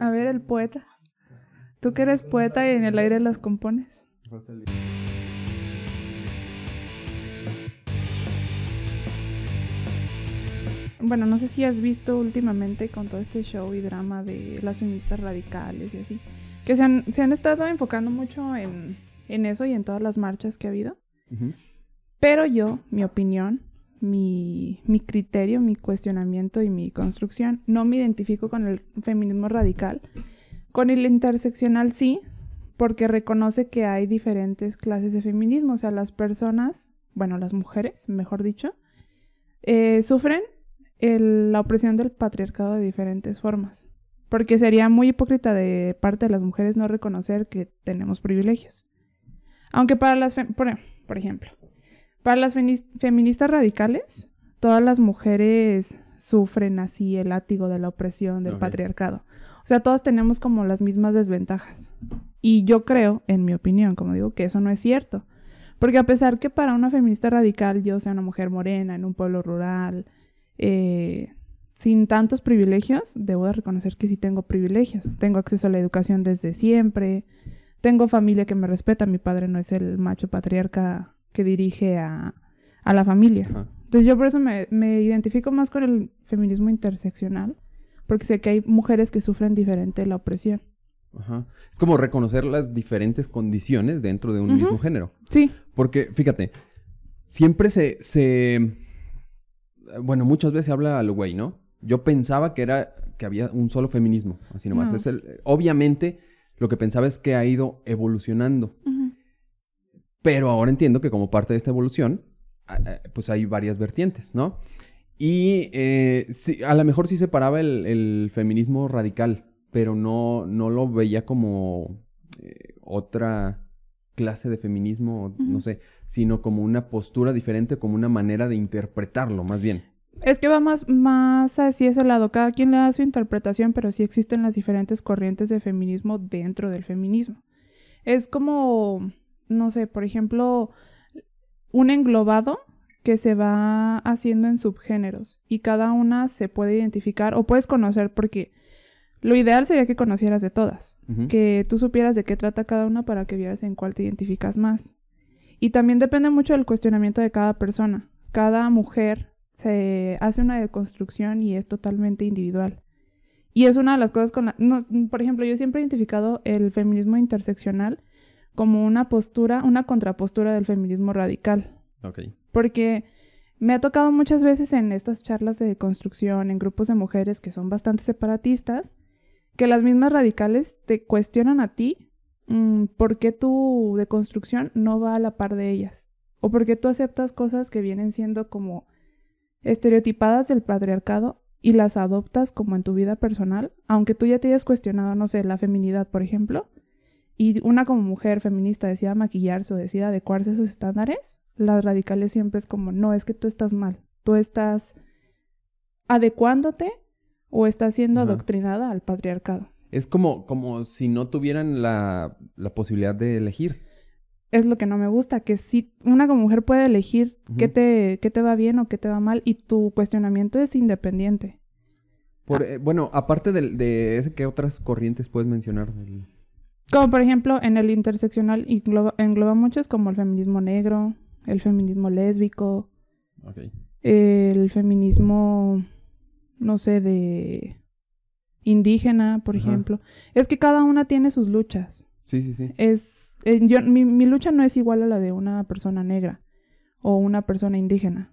A ver, el poeta. Tú que eres poeta y en el aire las compones. Bueno, no sé si has visto últimamente con todo este show y drama de las feministas radicales y así, que se han, se han estado enfocando mucho en, en eso y en todas las marchas que ha habido. Pero yo, mi opinión, mi, mi, criterio, mi cuestionamiento y mi construcción, no me identifico con el feminismo radical. Con el interseccional sí, porque reconoce que hay diferentes clases de feminismo, o sea, las personas, bueno, las mujeres, mejor dicho, eh, sufren la opresión del patriarcado de diferentes formas. Porque sería muy hipócrita de parte de las mujeres no reconocer que tenemos privilegios. Aunque para las, por, por ejemplo, para las feministas radicales, todas las mujeres sufren así el látigo de la opresión del patriarcado. O sea, todas tenemos como las mismas desventajas. Y yo creo, en mi opinión, como digo, que eso no es cierto. Porque a pesar que para una feminista radical yo sea una mujer morena en un pueblo rural, eh, sin tantos privilegios, debo de reconocer que sí tengo privilegios. Tengo acceso a la educación desde siempre, tengo familia que me respeta, mi padre no es el macho patriarca que dirige a, la familia. Entonces yo por eso me, identifico más con el feminismo interseccional, porque sé que hay mujeres que sufren diferente la opresión. Ajá. Es como reconocer las diferentes condiciones dentro de un mismo género. Sí. Porque, fíjate, siempre se, se... Bueno, muchas veces se habla al güey, ¿no? Yo pensaba que era que había un solo feminismo, así nomás. Es el, obviamente, lo que pensaba es que ha ido evolucionando. Pero ahora entiendo que como parte de esta evolución, pues hay varias vertientes, ¿no? Y eh, a lo mejor sí separaba el, el feminismo radical, pero no, no lo veía como eh, otra clase de feminismo, no sé, sino como una postura diferente, como una manera de interpretarlo, más bien. Es que va más, más hacia ese lado. Cada quien le da su interpretación, pero sí existen las diferentes corrientes de feminismo dentro del feminismo. Es como no sé, por ejemplo, un englobado que se va haciendo en subgéneros y cada una se puede identificar o puedes conocer porque lo ideal sería que conocieras de todas, que tú supieras de qué trata cada una para que vieras en cuál te identificas más. Y también depende mucho del cuestionamiento de cada persona. Cada mujer se hace una deconstrucción y es totalmente individual. Y es una de las cosas con la... por ejemplo, yo siempre he identificado el feminismo interseccional como una postura, una contrapostura del feminismo radical. Ok. Porque me ha tocado muchas veces en estas charlas de construcción, en grupos de mujeres que son bastante separatistas, que las mismas radicales te cuestionan a ti mm, por qué tu deconstrucción no va a la par de ellas. O por qué tú aceptas cosas que vienen siendo como estereotipadas del patriarcado y las adoptas como en tu vida personal, aunque tú ya te hayas cuestionado, no sé, la feminidad, por ejemplo, y una como mujer feminista decida maquillarse o decida adecuarse a esos estándares, las radicales siempre es como, no, es que tú estás mal, tú estás adecuándote o estás siendo adoctrinada al patriarcado. Es como, como si no tuvieran la, posibilidad de elegir. Es lo que no me gusta, que si una como mujer puede elegir qué, te, qué te va bien o qué te va mal y tu cuestionamiento es independiente. Por, ah. eh, bueno, aparte de, de, ese, ¿qué otras corrientes puedes mencionar? Como por ejemplo, en el interseccional engloba, engloba muchos como el feminismo negro, el feminismo lésbico, el feminismo, no sé, de indígena, por ejemplo. Es que cada una tiene sus luchas. Sí, sí, sí. Es, eh, yo, mi, mi, lucha no es igual a la de una persona negra o una persona indígena.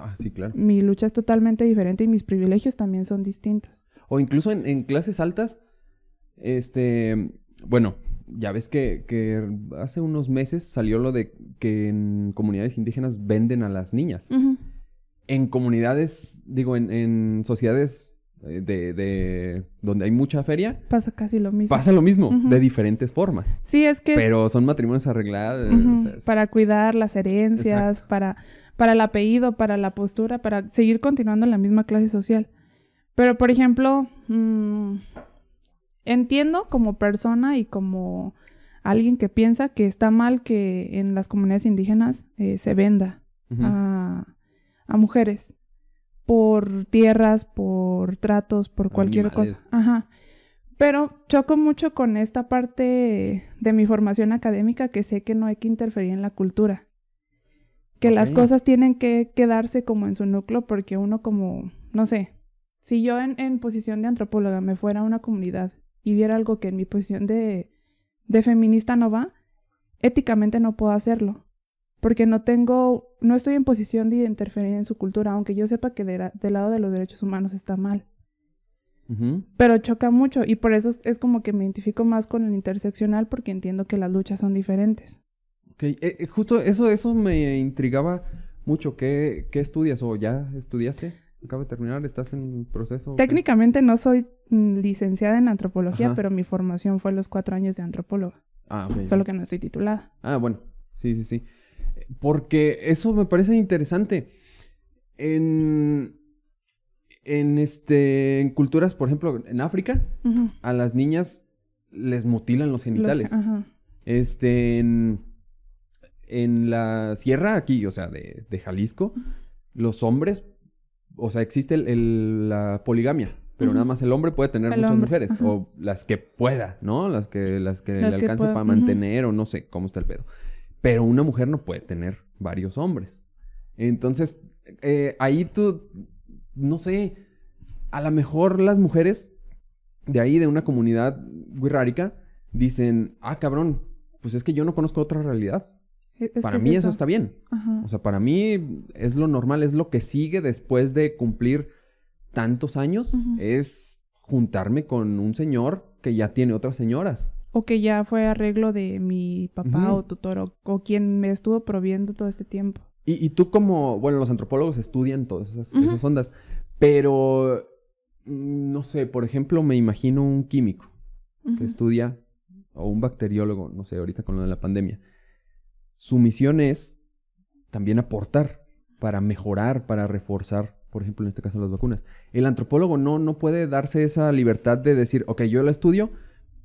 Ah, sí, claro. Mi lucha es totalmente diferente y mis privilegios también son distintos. O incluso en, en clases altas, este, bueno, ya ves que, hace unos meses salió lo de que en comunidades indígenas venden a las niñas. En comunidades, digo, en, sociedades eh, de, donde hay mucha feria. Pasa casi lo mismo. Pasa lo mismo, de diferentes formas. Sí, es que... Pero son matrimonios arreglados. Para cuidar las herencias, para, para el apellido, para la postura, para seguir continuando en la misma clase social. Pero, por ejemplo... Mm, entiendo como persona y como alguien que piensa que está mal que en las comunidades indígenas eh, se venda a, mujeres por tierras, por tratos, por cualquier cosa. Ajá. Pero choco mucho con esta parte de mi formación académica que sé que no hay que interferir en la cultura. Que las cosas tienen que quedarse como en su núcleo porque uno como, no sé, si yo en, en posición de antropóloga me fuera a una comunidad y viera algo que en mi posición de, de feminista no va, éticamente no puedo hacerlo. Porque no tengo, no estoy en posición de interferir en su cultura, aunque yo sepa que de del lado de los derechos humanos está mal pero choca mucho y por eso es, es como que me identifico más con el interseccional porque entiendo que las luchas son diferentes. Ok, eh, eh, justo eso, eso me intrigaba mucho. ¿Qué, qué estudias o ya estudiaste? Acaba de terminar, estás en proceso. Técnicamente no soy licenciada en antropología, Ajá. pero mi formación fue los cuatro años de antropóloga, Ah, solo que no estoy titulada. Ah, bueno, sí, sí, sí. Porque eso me parece interesante. En, en, este, en culturas, por ejemplo, en África, a las niñas les mutilan los Los- genitales. ajá. Este, en, en la sierra aquí, o sea, de, de Jalisco, los hombres, o sea, existe el- el- la poligamia, pero Ujú. nada más el hombre puede tener El muchas hombre, mujeres, ajá. o las que pueda, ¿no? Las que, las que Las le que alcance pueda, para mantener, o no sé cómo está el pedo. Pero una mujer no puede tener varios hombres. Entonces, eh, ahí tú, no sé, a lo mejor las mujeres de ahí, de una comunidad wixárika, dicen, ah, cabrón, pues es que yo no conozco otra realidad. E- es para mí es eso está bien. Ajá. O sea, para mí es lo normal, es lo que sigue después de cumplir tantos años, es juntarme con un señor que ya tiene otras señoras. O que ya fue arreglo de mi papá o tutor o, o quien me estuvo proviendo todo este tiempo. Y, y tú como, bueno, los antropólogos estudian todas esas, esas ondas, pero, mm, no sé, por ejemplo, me imagino un químico que estudia, o un bacteriólogo, no sé, ahorita con lo de la pandemia. Su misión es también aportar para mejorar, para reforzar, por ejemplo, en este caso las vacunas. El antropólogo no, no puede darse esa libertad de decir, ok, yo la estudio,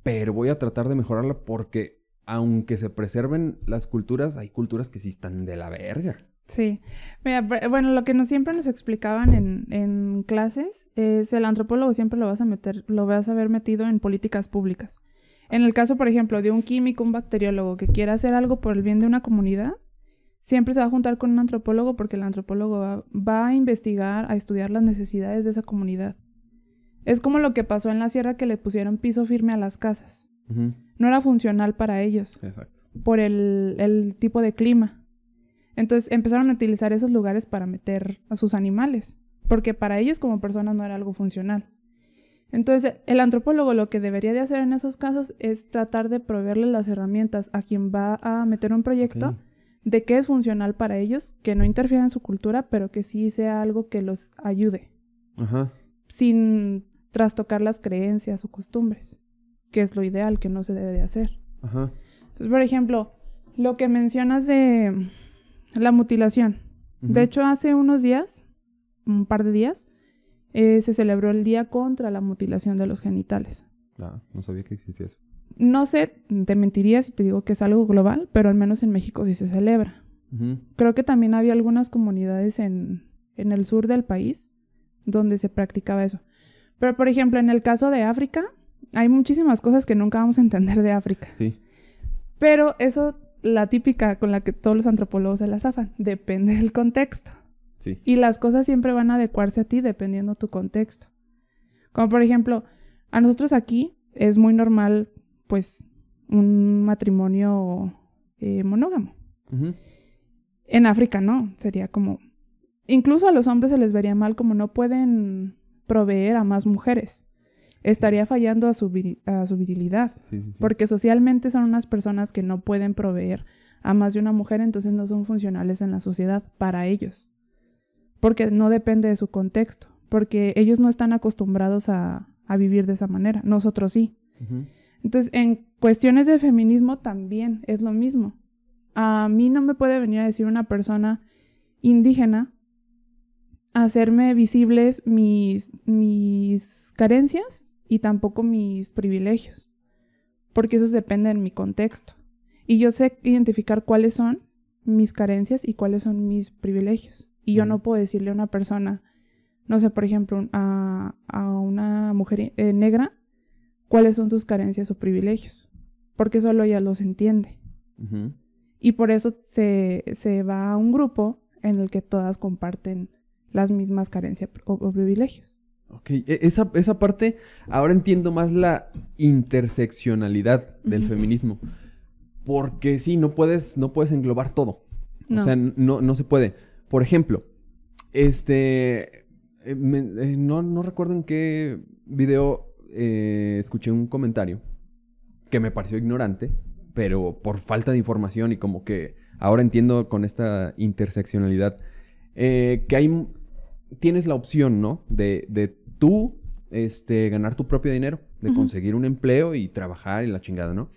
pero voy a tratar de mejorarla porque aunque se preserven las culturas, hay culturas que sí están de la verga. Sí. Mira, bu- bueno, lo que nos, siempre nos explicaban en, en clases es el antropólogo siempre lo vas a meter, lo vas a ver metido en políticas públicas. En el caso, por ejemplo, de un químico, un bacteriólogo que quiera hacer algo por el bien de una comunidad, siempre se va a juntar con un antropólogo porque el antropólogo va, va a investigar, a estudiar las necesidades de esa comunidad. Es como lo que pasó en la sierra que le pusieron piso firme a las casas. No era funcional para ellos Exacto. por el, el tipo de clima. Entonces empezaron a utilizar esos lugares para meter a sus animales, porque para ellos como personas no era algo funcional. Entonces el antropólogo lo que debería de hacer en esos casos es tratar de proveerle las herramientas a quien va a meter un proyecto. De qué es funcional para ellos, que no interfiera en su cultura, pero que sí sea algo que los ayude, Ajá. sin trastocar las creencias o costumbres, que es lo ideal, que no se debe de hacer. Ajá. Entonces, por ejemplo, lo que mencionas de la mutilación. De hecho, hace unos días, un par de días, eh, se celebró el Día contra la Mutilación de los Genitales. Ah, no sabía que existía eso. No sé, te mentiría si te digo que es algo global, pero al menos en México sí se celebra. Creo que también había algunas comunidades en, en el sur del país donde se practicaba eso. Pero, por ejemplo, en el caso de África, hay muchísimas cosas que nunca vamos a entender de África. Sí. Pero eso, la típica con la que todos los antropólogos se la zafan, depende del contexto. Sí. Y las cosas siempre van a adecuarse a ti dependiendo tu contexto. Como por ejemplo, a nosotros aquí es muy normal, pues, un matrimonio eh, monógamo. En África no, sería como... Incluso a los hombres se les vería mal como no pueden proveer a más mujeres. Estaría fallando a su, a su virilidad. Sí, sí, sí. Porque socialmente son unas personas que no pueden proveer a más de una mujer, entonces no son funcionales en la sociedad para ellos. Porque no depende de su contexto. Porque ellos no están acostumbrados a, a vivir de esa manera. Nosotros sí. Ujú, Entonces, en cuestiones de feminismo también es lo mismo. A mí no me puede venir a decir una persona indígena hacerme visibles mis, mis carencias y tampoco mis privilegios, porque eso depende de mi contexto. Y yo sé identificar cuáles son mis carencias y cuáles son mis privilegios. Y yo no puedo decirle a una persona, no sé, por ejemplo, a, a una mujer eh, negra, cuáles son sus carencias o privilegios, porque solo ella los entiende. Y por eso se, va a un grupo en el que todas comparten las mismas carencias o, privilegios. Ok, e, esa, esa, parte, ahora entiendo más la interseccionalidad del feminismo. Porque sí, no puedes, no puedes englobar todo. O sea, no, no se puede. Por ejemplo, este, eh, eh, no, no, recuerdo en qué video eh, escuché un comentario que me pareció ignorante, pero por falta de información y como que ahora entiendo con esta interseccionalidad, que hay, tienes la opción, ¿no? De, de tú este, ganar tu propio dinero, de conseguir un empleo y trabajar y la chingada, ¿no?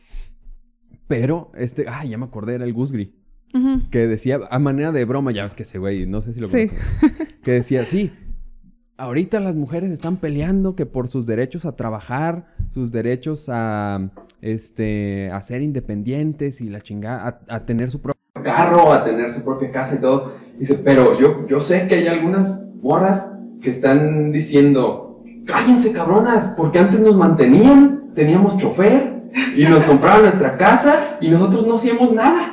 Pero, este, ah, ya me acordé, era el Gusgri. Que decía, a manera de broma, ya ves que ese güey, no sé si lo sí. que decía, sí, ahorita las mujeres están peleando que por sus derechos a trabajar, sus derechos a, este, a ser independientes y la chingada, a, tener su propio carro, a tener su propia casa y todo. Dice, pero yo, yo sé que hay algunas morras que están diciendo, cállense cabronas, porque antes nos mantenían, teníamos chofer y nos compraban nuestra casa y nosotros no hacíamos nada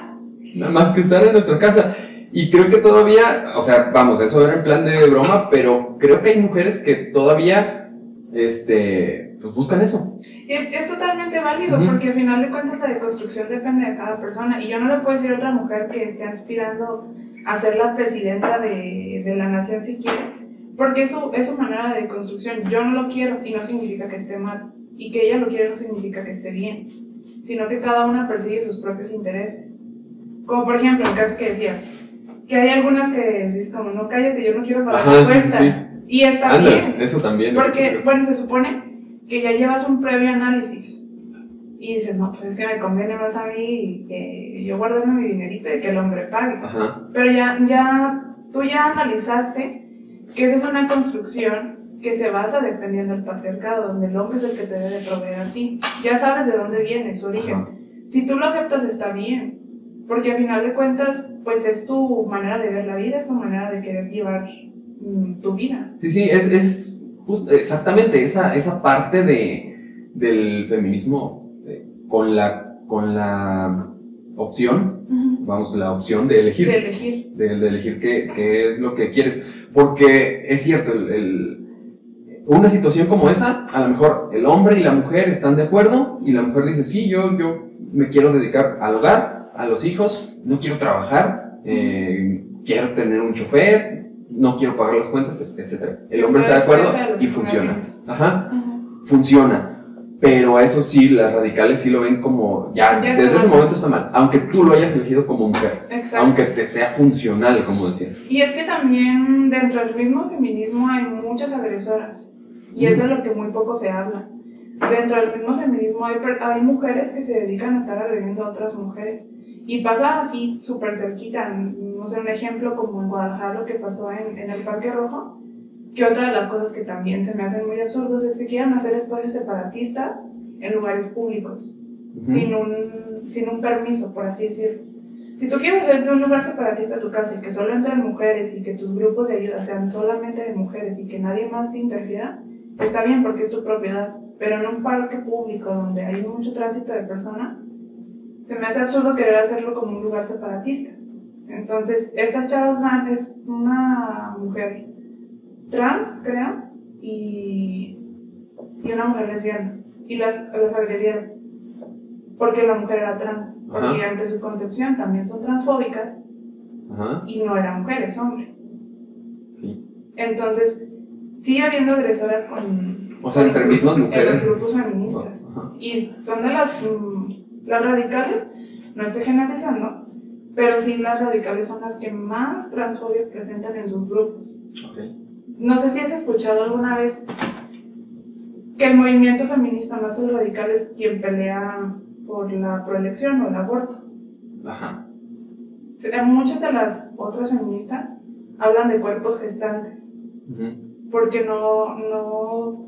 nada más que estar en nuestra casa. Y creo que todavía, o sea, vamos, eso era en plan de broma, pero creo que hay mujeres que todavía, este, pues buscan eso. Es, es totalmente válido, porque al final de cuentas la deconstrucción depende de cada persona. Y yo no le puedo decir a otra mujer que esté aspirando a ser la presidenta de, de la nación si quiere, porque eso es su manera de deconstrucción. Yo no lo quiero y no significa que esté mal. Y que ella lo quiere no significa que esté bien, sino que cada una persigue sus propios intereses. Como por ejemplo, el caso que decías, que hay algunas que dices como, no, cállate, yo no quiero pagar la cuenta. Y está bien. Eso también. Porque, bueno, se supone que ya llevas un previo análisis. Y dices, no, pues es que me conviene más a mí que yo guardarme mi dinerito y que el hombre pague. Pero ya, ya, tú ya analizaste que esa es una construcción que se basa dependiendo del patriarcado, donde el hombre es el que te debe proveer a ti. Ya sabes de dónde viene su origen. Si tú lo aceptas, está bien. Porque al final de cuentas, pues es tu manera de ver la vida, es tu manera de querer llevar mm, tu vida. Sí, sí, es, es exactamente esa, esa parte de, del feminismo eh, con, la, con la opción, vamos, la opción de elegir. De elegir. De, elegir qué, qué, es lo que quieres. Porque es cierto, el, una situación como esa, a lo mejor el hombre y la mujer están de acuerdo y la mujer dice, sí, yo, yo me quiero dedicar al hogar a los hijos, no quiero trabajar, eh, quiero tener un chofer, no quiero pagar las cuentas, etc. El hombre está de acuerdo y funciona. Ajá, funciona. Pero eso sí, las radicales sí lo ven como, ya, desde ese momento está mal, aunque tú lo hayas elegido como mujer, aunque te sea funcional, como decías. Y es que también dentro del mismo feminismo hay muchas agresoras, y eso es lo que muy poco se habla. Dentro del mismo feminismo hay, hay mujeres que se dedican a estar agrediendo a otras mujeres. Y pasa así súper cerquita, no sé, un ejemplo como en Guadalajara lo que pasó en, en, el Parque Rojo, que otra de las cosas que también se me hacen muy absurdas es que quieran hacer espacios separatistas en lugares públicos, sin, un, sin un permiso, por así decirlo. Si tú quieres hacer de un lugar separatista a tu casa y que solo entren mujeres y que tus grupos de ayuda sean solamente de mujeres y que nadie más te interfiera, está bien porque es tu propiedad, pero en un parque público donde hay mucho tránsito de personas, se me hace absurdo querer hacerlo como un lugar separatista. Entonces, estas chavas van, es una mujer trans, creo, y, y una mujer lesbiana. Y las, las agredieron. Porque la mujer era trans. Porque ante su concepción también son transfóbicas. Y no era mujer, es hombre. Entonces, sigue habiendo agresoras con. O sea, entre mismas mujeres. En los grupos feministas. Y son de las. Las radicales, no estoy generalizando, pero sí las radicales son las que más transfobia presentan en sus grupos. No sé si has escuchado alguna vez que el movimiento feminista más radical es quien pelea por la proelección o el aborto. Ajá. Muchas de las otras feministas hablan de cuerpos gestantes, porque no, no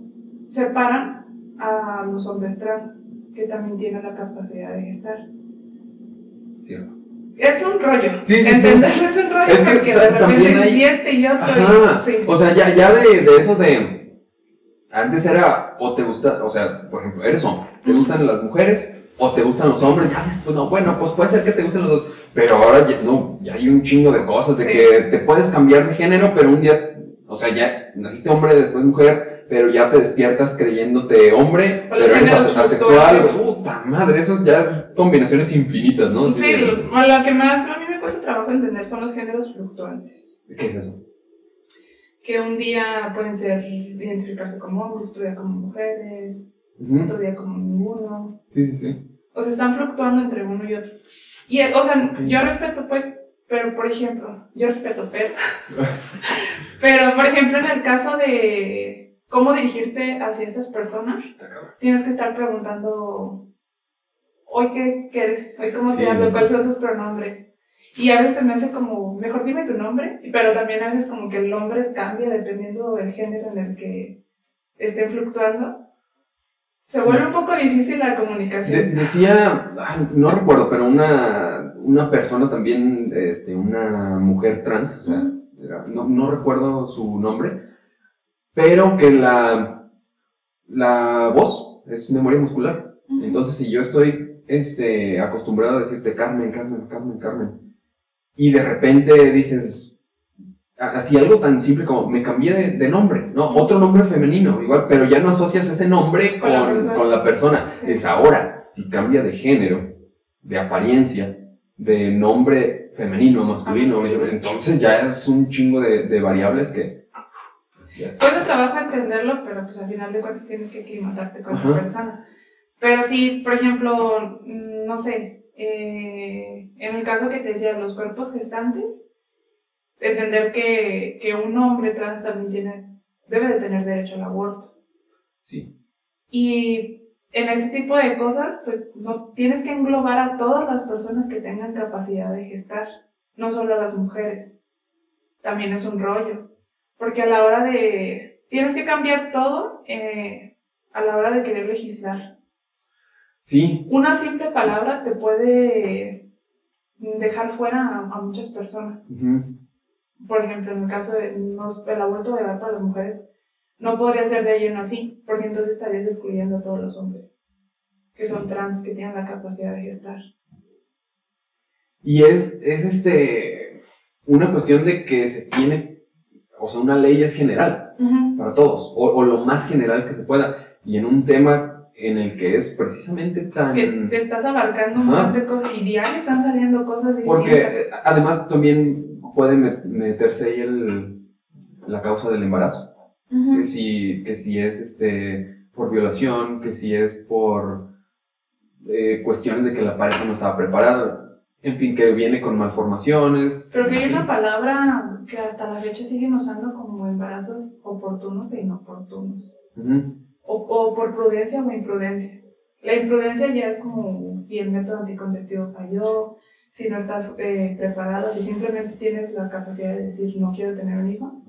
separan a los hombres trans que también tiene la capacidad de gestar. Cierto. Es un rollo. Sí, sí, Entenderlo es un rollo es porque de repente hay... y este y otro. O sea, ya, ya de, de, eso de. Antes era, o te gusta, o sea, por ejemplo, eres hombre, te gustan las mujeres o te gustan los hombres, ya después, no, bueno, pues puede ser que te gusten los dos, pero ahora ya, no, ya hay un chingo de cosas, de que te puedes cambiar de género, pero un día, o sea, ya naciste hombre, después mujer, pero ya te despiertas creyéndote hombre, pero eres asexual, puta madre, eso ya es combinaciones infinitas, ¿no? Sí, de- lo, lo que más a mí me cuesta trabajo entender son los géneros fluctuantes. ¿Qué es eso? Que un día pueden ser identificarse como hombres, otro día como mujeres, Ujú. otro día como ninguno. Sí, sí, sí. O sea, están fluctuando entre uno y otro. Y, o sea, yo respeto, pues, pero por ejemplo, yo respeto, pero. pero, por ejemplo, en el caso de cómo dirigirte hacia esas personas, Sí, tienes que estar preguntando, ¿hoy qué quieres? ¿Hoy cómo te hablo? sí, ¿Cuáles son tus pronombres? Y a veces se me hace como, mejor dime tu nombre, pero también a veces como que el nombre cambia dependiendo del género en el que estén fluctuando. Se Sí. vuelve un poco difícil la De- comunicación. decía, ay, no recuerdo, pero una, una persona también, este, una mujer trans, o sea, no, no recuerdo su nombre, pero que la, la voz es memoria muscular. Entonces, si yo estoy este, acostumbrado a decirte Carmen, Carmen, Carmen, Carmen, y de repente dices, así algo tan simple como me cambié de, de nombre, ¿no? Otro nombre femenino, igual, pero ya no asocias ese nombre con, Con la persona. con la persona. Sí. Es ahora, si cambia de género, de apariencia, de nombre femenino, masculino, Ah, sí. entonces ya es un chingo de, de variables que... Cuesta trabajo entenderlo, pero pues al final de cuentas tienes que aclimatarte con Ajá. la persona. Pero sí, por ejemplo, mm, no sé, eh, en el caso que te decía, los cuerpos gestantes, entender que, que un hombre trans también tiene, debe de tener derecho al aborto. sí. Y en ese tipo de cosas, pues no tienes que englobar a todas las personas que tengan capacidad de gestar, no solo a las mujeres. También es un rollo. Porque a la hora de... Tienes que cambiar todo eh, a la hora de querer legislar. Sí, Una simple palabra te puede dejar fuera a, a muchas personas. Por ejemplo, en el caso de no, el aborto legal para las mujeres, no podría ser de lleno así, porque entonces estarías excluyendo a todos los hombres que son trans, que tienen la capacidad de gestar. Y es, es este, una cuestión de que se tiene, o sea, una ley es general para todos, o, o lo más general que se pueda. Y en un tema en el que es precisamente tan... Que te estás abarcando un montón de cosas y diario están saliendo cosas distintas. Porque eh, además también puede met- meterse ahí el, la causa del embarazo. Que si, que si es este, por violación, que si es por eh, cuestiones de que la pareja no estaba preparada. En fin, que viene con malformaciones. Pero que hay fin. una palabra que hasta la fecha siguen usando como embarazos oportunos e inoportunos. O, o por prudencia o imprudencia. La imprudencia ya es como si el método anticonceptivo falló, si no estás eh, preparado, si simplemente tienes la capacidad de decir no quiero tener un hijo.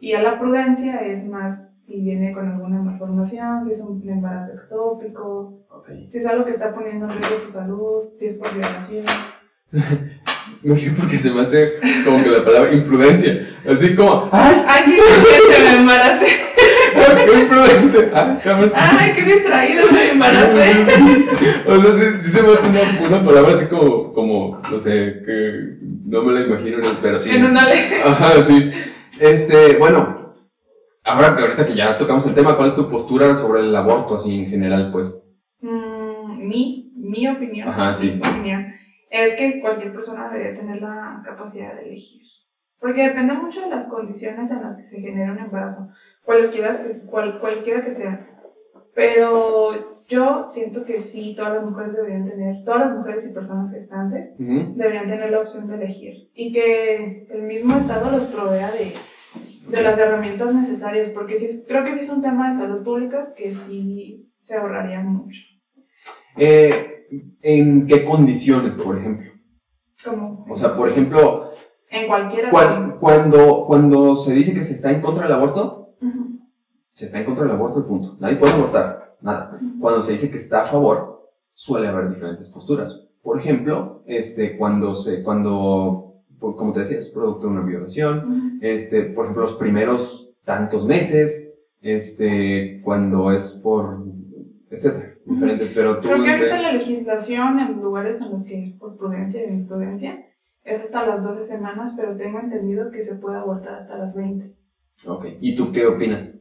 Y a la prudencia es más si viene con alguna malformación, si es un embarazo ectópico, si es algo que está poniendo en riesgo tu salud, si es por violación. Me río porque se me hace como que la palabra imprudencia. Así como, ¡ay! ¡Ay, qué imprudente me embaracé! ¡Qué imprudente! ¡Ay, cabrón! ¡Ay, qué distraído me embaracé! O sea, sí, sí se me hace una, una palabra así como, como, no sé, que no me la imagino, pero sí. En una ley. Ajá, sí. Este, bueno, ahora que ahorita que ya tocamos el tema, ¿cuál es tu postura sobre el aborto así en general, pues? Mm, mi, mi opinión, Ajá, sí. mi opinión, es que cualquier persona debería tener la capacidad de elegir. Porque depende mucho de las condiciones en las que se genera un embarazo, cualquiera, cual, cualquiera que sea. Pero yo siento que sí, todas las mujeres deberían tener, todas las mujeres y personas gestantes Ujú. deberían tener la opción de elegir. Y que el mismo Estado los provea de, de las herramientas necesarias, porque sí, creo que sí es un tema de salud pública que sí se ahorraría mucho. Eh, ¿En qué condiciones, por ejemplo? Como O sea, por ejemplo, en cualquiera. cuan- cuando, cuando se dice que se está en contra del aborto, Ujú. se está en contra del aborto y punto. Nadie puede abortar, nada. Cuando se dice que está a favor, suele haber diferentes posturas. Por ejemplo, este, cuando se, cuando, como te decía, es producto de una violación, Ujú. este, por ejemplo, los primeros tantos meses, este, cuando es por, etcétera, diferentes, pero tú... Creo que ahorita la legislación en lugares en los que es por prudencia y imprudencia es hasta las 12 semanas, pero tengo entendido que se puede abortar hasta las 20. Ok, ¿y tú qué opinas?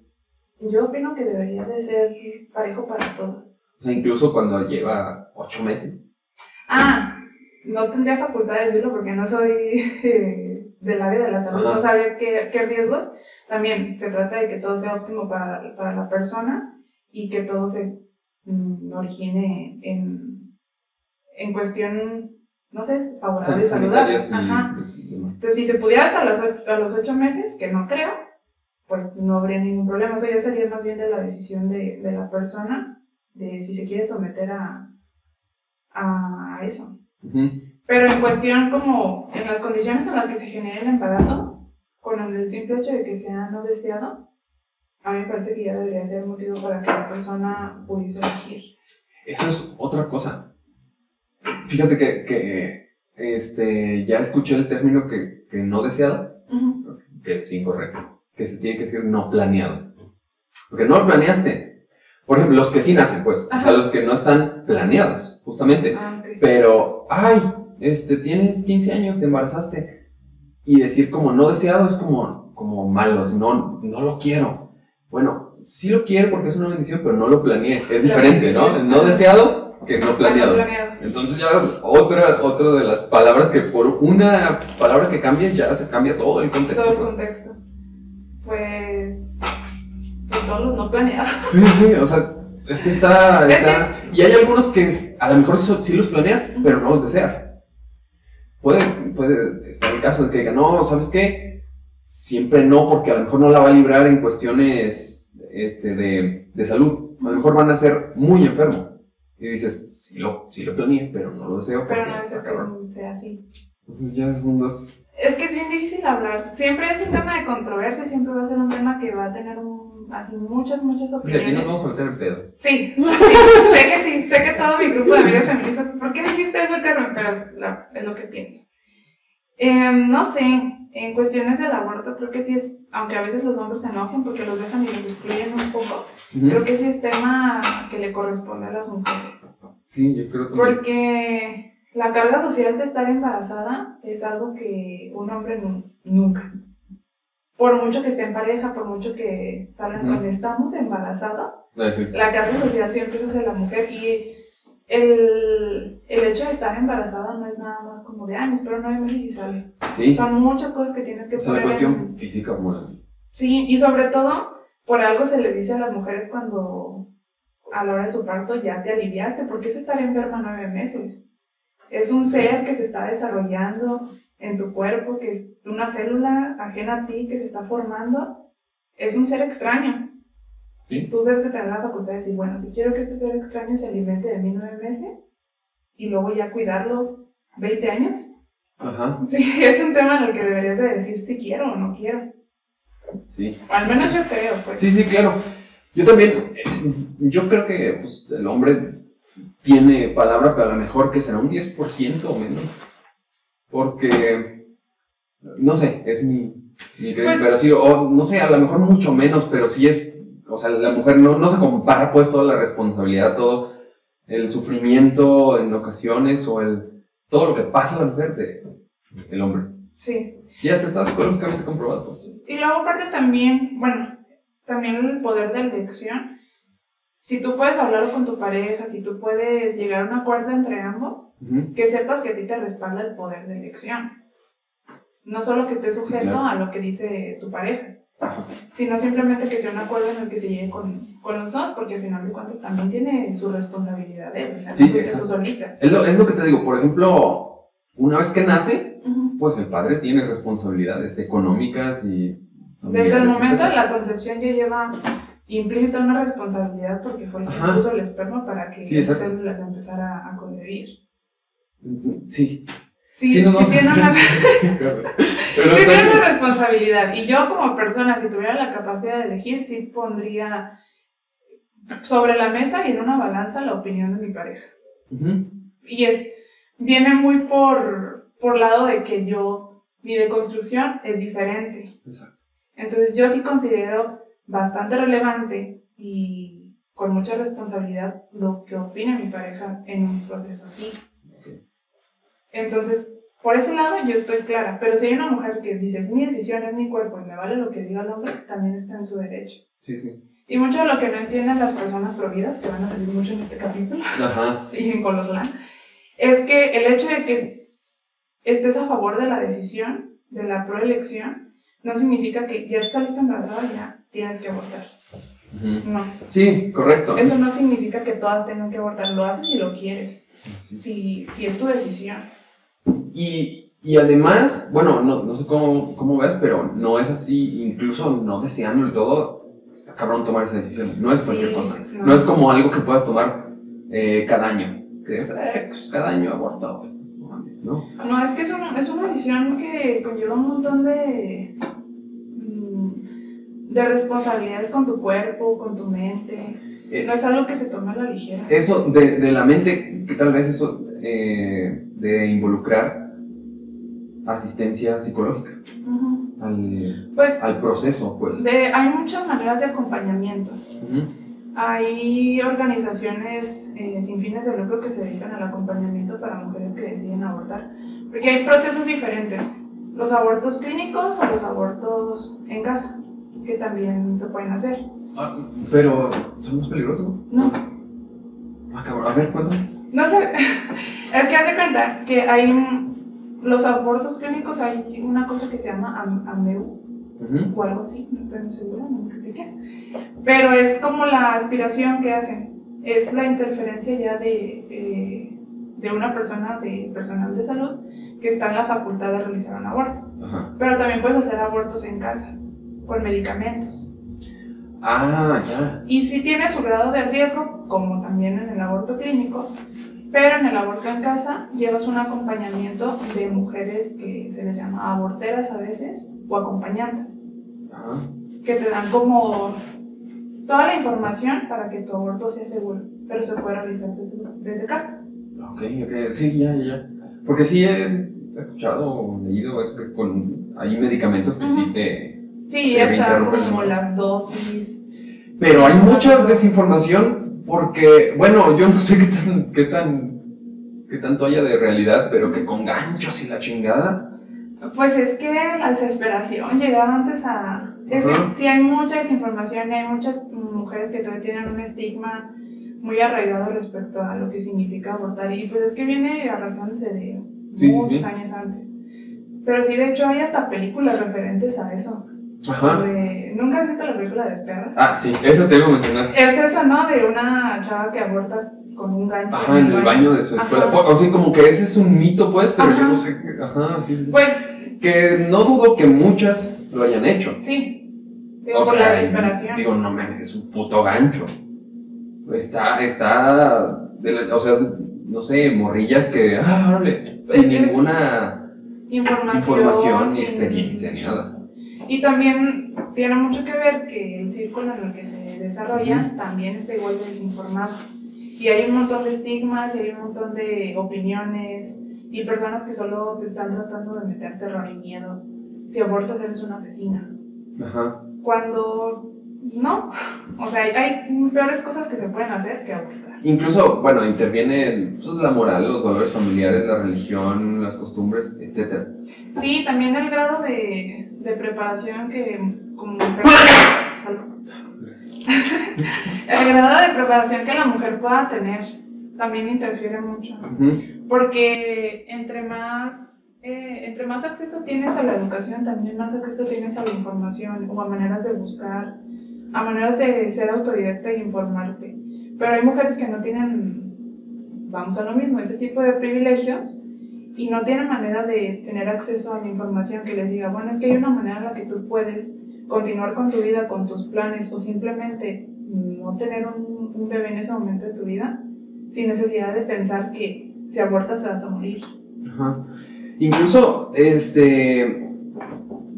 Yo opino que debería de ser parejo para todos. O sea, incluso cuando lleva 8 meses. Ah, no tendría facultad de decirlo porque no soy eh, del área de la salud, Ajá. no sabría qué, qué riesgos. También se trata de que todo sea óptimo para, para la persona y que todo se origine en, en cuestión, no sé, favorable y saludable. Ajá. Entonces, si se pudiera hasta los, ocho- a los ocho meses, que no creo, pues no habría ningún problema. Eso ya sería más bien de la decisión de, de la persona, de si se quiere someter a, a eso. Pero en cuestión como en las condiciones en las que se genera el embarazo, con el simple hecho de que sea no deseado, a mí me parece que ya debería ser motivo para que la persona pudiese elegir. Eso es otra cosa. Fíjate que, que este, ya escuché el término que, que no deseado, Ujú. que es incorrecto, que se tiene que decir no planeado. Porque no lo planeaste. Por ejemplo, los que sí nacen, pues, o sea, Ajá. los que no están planeados, justamente. Ah, ok. Pero, ay, este, tienes 15 años, te embarazaste. Y decir como no deseado es como, como malo, así, no, no lo quiero. Bueno, sí lo quiero porque es una bendición, pero no lo planeé. Es diferente, ¿no? No deseado que no planeado. Entonces ya otra, otra de las palabras que por una palabra que cambie ya se cambia todo el contexto. Todo el pues. contexto. Pues, pues todos los no planeados. Sí, sí, o sea, es que está, Es está- Y hay algunos que a lo mejor sí los planeas, pero no los deseas. Puede, puede estar el caso de que digan, no, ¿sabes qué? Siempre no, porque a lo mejor no la va a librar en cuestiones este, de, de salud. A lo mejor van a ser muy enfermo. Y dices, sí lo, sí lo planeé, pero no lo deseo. Pero no cabrón". que sea así. Entonces ya son dos... Es que es bien difícil hablar. Siempre es un tema de controversia, siempre va a ser un tema que va a tener un, así muchas, muchas Sí, aquí nos vamos a meter en pedos. Sí, sí, sé que sí, sé que todo mi grupo de amigas feministas, ¿por qué dijiste eso, Carmen? Pero la- es lo que pienso. Em, no sé, en cuestiones del aborto creo que sí es, aunque a veces los hombres se enojen porque los dejan y los excluyen un poco, creo que sí es tema que le corresponde a las mujeres. Sí, yo creo también. Porque la carga social de estar embarazada es algo que un hombre nu- nunca. Por mucho que esté en pareja, por mucho que salgan Ujú. con estamos sí. la carga social siempre es hacia la mujer y el, el hecho de estar embarazada no es nada más como de, ay, me espero nueve meses y sale. Sí, Son muchas cosas que tienes que o sea, poner cuestión en- física la- Sí, y sobre todo, por algo se le dice a las mujeres cuando a la hora de su parto ya te aliviaste, porque es estar enferma nueve meses. Es un ser que se está desarrollando en tu cuerpo, que es una célula ajena a ti que se está formando. Es un ser extraño. Sí. Tú debes de tener la facultad de decir, bueno, si quiero que este ser extraño se alimente de mí nueve meses y luego ya cuidarlo 20 años. Ajá, Sí, es un tema en el que deberías de decir si quiero o no quiero. sí. Al menos yo creo, pues. Sí, sí, claro. Yo también, eh, yo creo que pues, el hombre tiene palabra, pero a lo mejor que será un 10% o menos. Porque, no sé, es mi, mi creencia, Pues- pero sí, o no sé, a lo mejor mucho menos, pero sí es, o sea, la mujer no, no se compara pues toda la responsabilidad, todo el sufrimiento en ocasiones o el, todo lo que pasa a la mujer de, del hombre. Sí. Y hasta está psicológicamente comprobado. Pues. Y luego aparte también, bueno, también el poder de elección. Si tú puedes hablarlo con tu pareja, si tú puedes llegar a un acuerdo entre ambos, que sepas que a ti te respalda el poder de elección. No solo que estés sujeto Sí, claro. a lo que dice tu pareja, sino simplemente que sea un acuerdo en el que se llegue con, con los dos, porque al final de cuentas también tiene su responsabilidad él, o sea, Sí, no fuiste tú solita. Es lo, es lo que te digo, por ejemplo, una vez que nace, Ujú. pues el padre tiene responsabilidades económicas y... Desde el momento de la concepción ya lleva implícita una responsabilidad porque fue el que puso el esperma para que Sí, exacto. células empezara a concebir. Sí. Sí, Sí, no, tiene una, sí tiene una responsabilidad. Y yo como persona, si tuviera la capacidad de elegir, sí pondría sobre la mesa y en una balanza la opinión de mi pareja. Y es, viene muy por, por lado de que yo, mi deconstrucción es diferente. Exacto. Entonces yo sí considero bastante relevante y con mucha responsabilidad lo que opina mi pareja en un proceso así. Entonces, por ese lado yo estoy clara, pero si hay una mujer que dice, es mi decisión, es mi cuerpo y me vale lo que diga el hombre, también está en su derecho. Sí, sí. Y mucho de lo que no entienden las personas prohibidas, que van a salir mucho en este capítulo, Ajá. y en Coloslan, es que el hecho de que estés a favor de la decisión, de la proelección, no significa que ya saliste embarazada y ya tienes que abortar. No. Sí, correcto. Eso no significa que todas tengan que abortar. Lo haces si lo quieres. Sí. Si, si es tu decisión. Y, y además, bueno, no, no sé cómo, cómo ves, pero no es así, incluso no deseando el todo, está cabrón tomar esa decisión. No es cualquier Sí, cosa. no. No. es como algo que puedas tomar eh, cada año. Que es, eh, pues cada año aborto. No ¿no? Es que es, un- es una decisión que conlleva un montón de, mm, de responsabilidades con tu cuerpo, con tu mente. Eh, No es algo que se tome a la ligera. Eso de, de la mente, que tal vez eso eh, de involucrar asistencia psicológica al, Pues al proceso, pues. de- hay muchas maneras de acompañamiento. Hay organizaciones eh, sin fines de lucro que se dedican al acompañamiento para mujeres que deciden abortar. Porque hay procesos diferentes. Los abortos clínicos o los abortos en casa, que también se pueden hacer. Ah, pero son más peligrosos, ¿no? Ah, cabrón. A ver, cuéntame. no sé. Es que haz de cuenta que hay un- los abortos clínicos, hay una cosa que se llama am- AMEU, o algo así, no estoy muy segura, no me critiquen. Pero es como la aspiración que hacen, es la interferencia ya de, eh, de una persona, de personal de salud, que está en la facultad de realizar un aborto. Ajá. Pero también puedes hacer abortos en casa, con medicamentos. Ah, ya. Y sí tiene su grado de riesgo, como también en el aborto clínico, pero en el aborto en casa llevas un acompañamiento de mujeres que se les llama aborteras a veces, o acompañantes. Ajá. que te dan como toda la información para que tu aborto sea seguro, pero se puede realizar desde, desde casa. Ok, ok. Sí, ya, ya. Porque sí he escuchado o leído eso que con, hay medicamentos que sí Ujú. te... Sí, Te ya está interrumpe el como las dosis. Pero hay mucha desinformación porque, bueno, yo no sé qué tan, qué tan, qué tanto haya de realidad, pero que con ganchos y la chingada. Pues es que la desesperación llegaba antes a... Es que sí hay mucha desinformación, hay muchas mujeres que todavía tienen un estigma muy arraigado respecto a lo que significa abortar y pues es que viene arrastrándose de Sí, sí, muchos sí. años antes. Pero sí, de hecho hay hasta películas referentes a eso. Ajá. ¿Nunca has visto la película de Perra? Ah, sí, eso te iba a mencionar. Es esa, ¿no? De una chava que aborta con un gancho. Ajá, en el baño de su escuela. Ajá. O sea, como que ese es un mito, pues, pero yo no sé. Ajá, sí, sí. Pues Que no dudo que muchas lo hayan hecho. sí. Digo, O por sea, la desesperación. digo, no mames, es un puto gancho. Está, está, de la- o sea, no sé, morrillas que, ah, órale, sin ninguna información. información ni sin- experiencia ni nada. Y también tiene mucho que ver que el círculo en el que se desarrolla también está igual de desinformado. Y hay un montón de estigmas y hay un montón de opiniones y personas que solo te están tratando de meter terror y miedo. Si abortas eres una asesina. Ajá. Cuando no, o sea, hay, hay peores cosas que se pueden hacer que abortar. Incluso, bueno, interviene pues, la moral, los valores familiares, la religión, las costumbres, etc. Sí, también el grado de, de preparación que como. El grado de preparación que la mujer pueda tener también interfiere mucho. Porque entre más, eh, entre más acceso tienes a la educación, también más acceso tienes a la información o a maneras de buscar, a maneras de ser autodidacta y informarte. Pero hay mujeres que no tienen, vamos a lo mismo, ese tipo de privilegios y no tienen manera de tener acceso a la información que les diga, bueno, es que hay una manera en la que tú puedes continuar con tu vida, con tus planes o simplemente no tener un, un bebé en ese momento de tu vida sin necesidad de pensar que si abortas te vas a morir. Ajá. Incluso, este,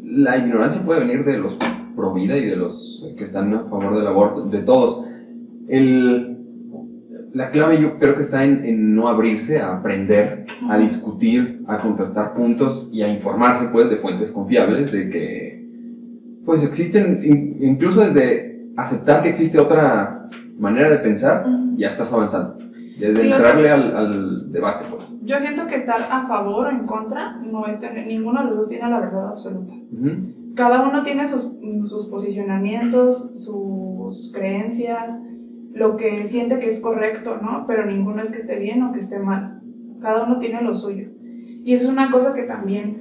la ignorancia puede venir de los pro vida y de los que están a favor del aborto, de todos. El, la clave yo creo que está en, en no abrirse a aprender, a discutir, a contrastar puntos y a informarse pues de fuentes confiables de que Pues existen, incluso desde aceptar que existe otra manera de pensar, ya estás avanzando. Desde entrarle al, debate, pues. Yo siento que estar a favor o en contra no es tener, ninguno de los dos tiene la verdad absoluta. Cada uno tiene sus, sus posicionamientos, sus creencias, lo que siente que es correcto, ¿no? Pero ninguno es que esté bien o que esté mal. Cada uno tiene lo suyo. Y es una cosa que también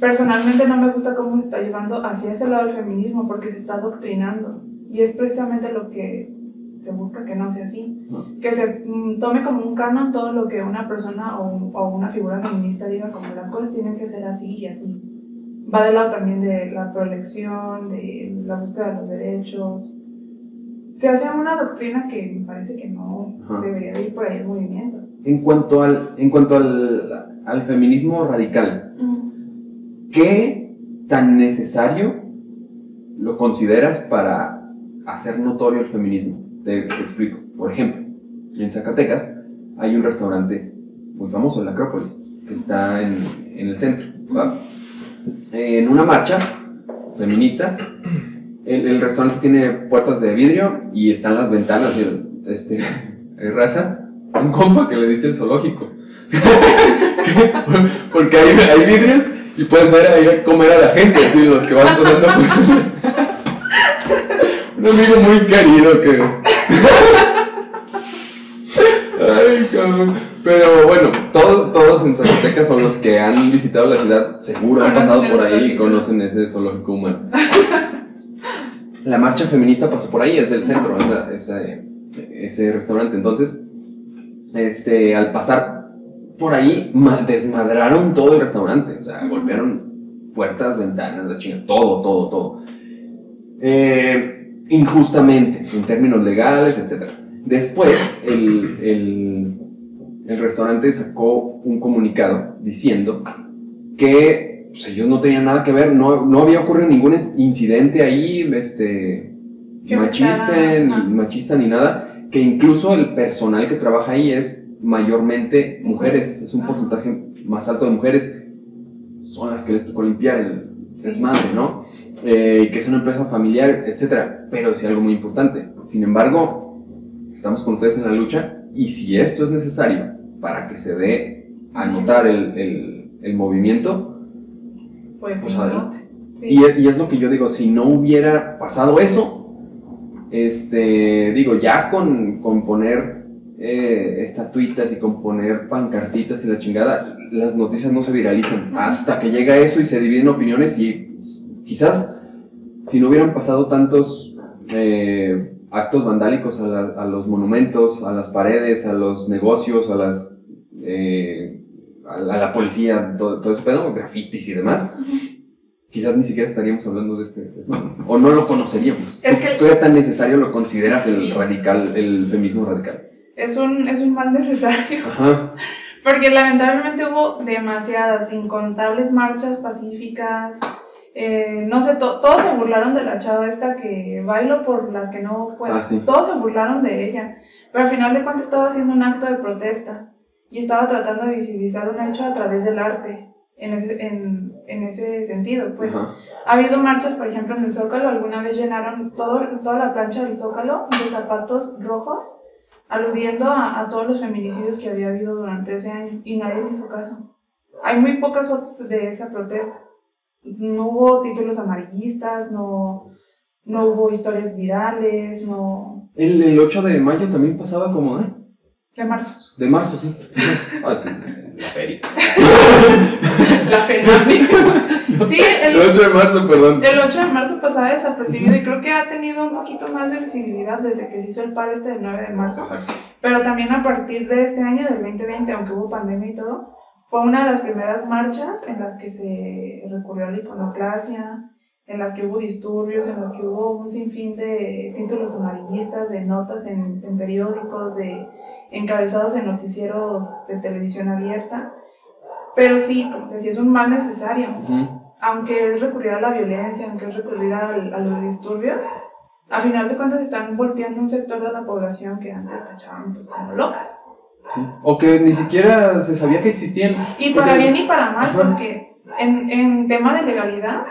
personalmente no me gusta cómo se está llevando hacia ese lado del feminismo porque se está adoctrinando. Y es precisamente lo que se busca que no sea así. Que se mm, tome como un canon todo lo que una persona o, o, una figura feminista diga, como las cosas tienen que ser así y así. Va del lado también de la proelección, de la búsqueda de los derechos, se hace una doctrina que me parece que no debería ir por ahí el movimiento. En cuanto al, en cuanto al, al feminismo radical, ¿qué tan necesario lo consideras para hacer notorio el feminismo? Te, explico. Por ejemplo, en Zacatecas hay un restaurante muy famoso, el Acrópolis, que está en, en el centro. En una marcha feminista el, restaurante tiene puertas de vidrio y están las ventanas y el, este, hay raza, un compa que le dice el zoológico. Porque hay, hay, vidrios y puedes ver ahí comer a la gente, así los que van pasando Un amigo muy querido que... Ay, cabrón. Pero bueno, todos en Zacatecas son los que han visitado la ciudad, seguro han pasado por ahí y conocen ese zoológico humano la marcha feminista pasó por ahí, es del centro, ese restaurante. Entonces, este, al pasar por ahí, desmadraron todo el restaurante, o sea, golpearon puertas, ventanas, la chinga, todo, todo, todo. Eh, injustamente, en términos legales, etc. Después, el, el restaurante sacó un comunicado diciendo que pues ellos no tenían nada que ver, no, no había ocurrido ningún incidente ahí, este, machista, ni, machista ni nada, que incluso el personal que trabaja ahí es mayormente mujeres, es un porcentaje más alto de mujeres, son las que les tocó limpiar el desmadre, ¿no? Eh, que es una empresa familiar, etcétera, pero es algo muy importante. Sin embargo, estamos con ustedes en la lucha y si esto es necesario para que se dé a notar el, el, el movimiento, pues, pues adelante. Y, es, lo que yo digo, si no hubiera pasado eso, este, digo, ya con, con poner eh, estatuitas y con poner pancartitas y la chingada, las noticias no se viralizan. Hasta que llega eso y se dividen opiniones y quizás si no hubieran pasado tantos eh, actos vandálicos a, los monumentos, a las paredes, a los negocios, a las... Eh, a la, policía, todo, todo ese pedo, grafitis y demás, quizás ni siquiera estaríamos hablando de este O no lo conoceríamos. Es que ¿Qué tan necesario lo consideras el radical, el feminismo radical? Es un, es un mal necesario. Porque lamentablemente hubo demasiadas, incontables marchas pacíficas. Eh, no sé, todos se burlaron de la chava esta que bailo por las que no puedo. Ah, todos se burlaron de ella. Pero al final de cuentas estaba haciendo un acto de protesta y estaba tratando de visibilizar un hecho a través del arte, en ese, en, en ese sentido. Pues ha habido marchas, por ejemplo, en el Zócalo, alguna vez llenaron todo, toda la plancha del Zócalo de zapatos rojos, aludiendo a, a, todos los feminicidios que había habido durante ese año, y nadie le hizo caso. Hay muy pocas fotos de esa protesta. No hubo títulos amarillistas, no, no hubo historias virales, no... El, el 8 de mayo también pasaba como, ¿eh? De marzo. De marzo, sí. Ah, la feria. la feria. sí, el, 8 de marzo, perdón. El 8 de marzo pasaba desapercibido y creo que ha tenido un poquito más de visibilidad desde que se hizo el paro este del 9 de marzo. Exacto. Pero también a partir de este año, del 2020, aunque hubo pandemia y todo, fue una de las primeras marchas en las que se recurrió a la iconoclasia, en las que hubo disturbios, en las que hubo un sinfín de títulos amarillistas, de notas en, en periódicos, de encabezados en noticieros de televisión abierta. Pero sí, como te decía, es un mal necesario. Aunque es recurrir a la violencia, aunque es recurrir a, a, los disturbios, a final de cuentas están volteando un sector de la población que antes tachaban pues como locas. Sí. O que ni siquiera se sabía que existían. Y para bien y para mal, porque en, en tema de legalidad,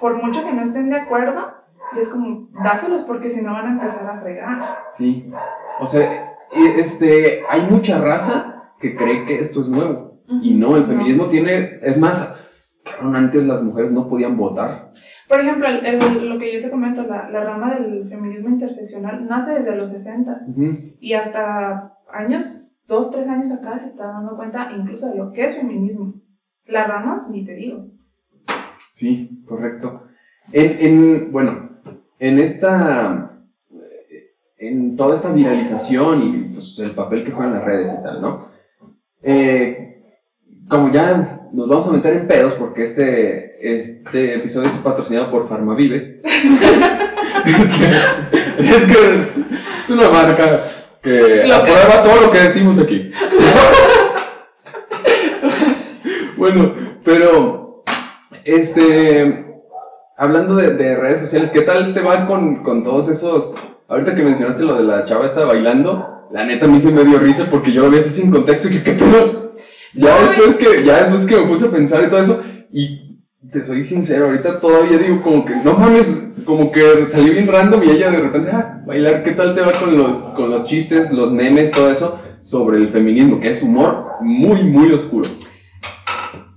por mucho que no estén de acuerdo, es como, dáselos porque si no van a empezar a fregar. Sí. O sea, este, hay mucha raza que cree que esto es nuevo. Y no, el feminismo tiene, es más, antes las mujeres no podían votar. Por ejemplo, lo que yo te comento, la, la, rama del feminismo interseccional nace desde los 60 y hasta años, dos, tres años acá se está dando cuenta incluso de lo que es feminismo. Las ramas, ni te digo. Sí, correcto. En, en bueno, en esta, en toda esta viralización y pues, el papel que juegan las redes y tal, ¿no? Eh, como ya nos vamos a meter en pedos porque este, este episodio es patrocinado por Farmavive. es que, es, que es, una marca que aprueba todo lo que decimos aquí. bueno, pero este hablando de, redes sociales, ¿qué tal te va con, con todos esos? Ahorita que mencionaste lo de la chava esta bailando, la neta a mí se me dio risa porque yo lo vi así sin contexto y que qué pedo. Ya después que, ya después que me puse a pensar y todo eso, y te soy sincero, ahorita todavía digo como que, no mames, como que salí bien random y ella de repente, ah, bailar, ¿qué tal te va con los, con los chistes, los memes, todo eso, sobre el feminismo, que es humor muy, muy oscuro?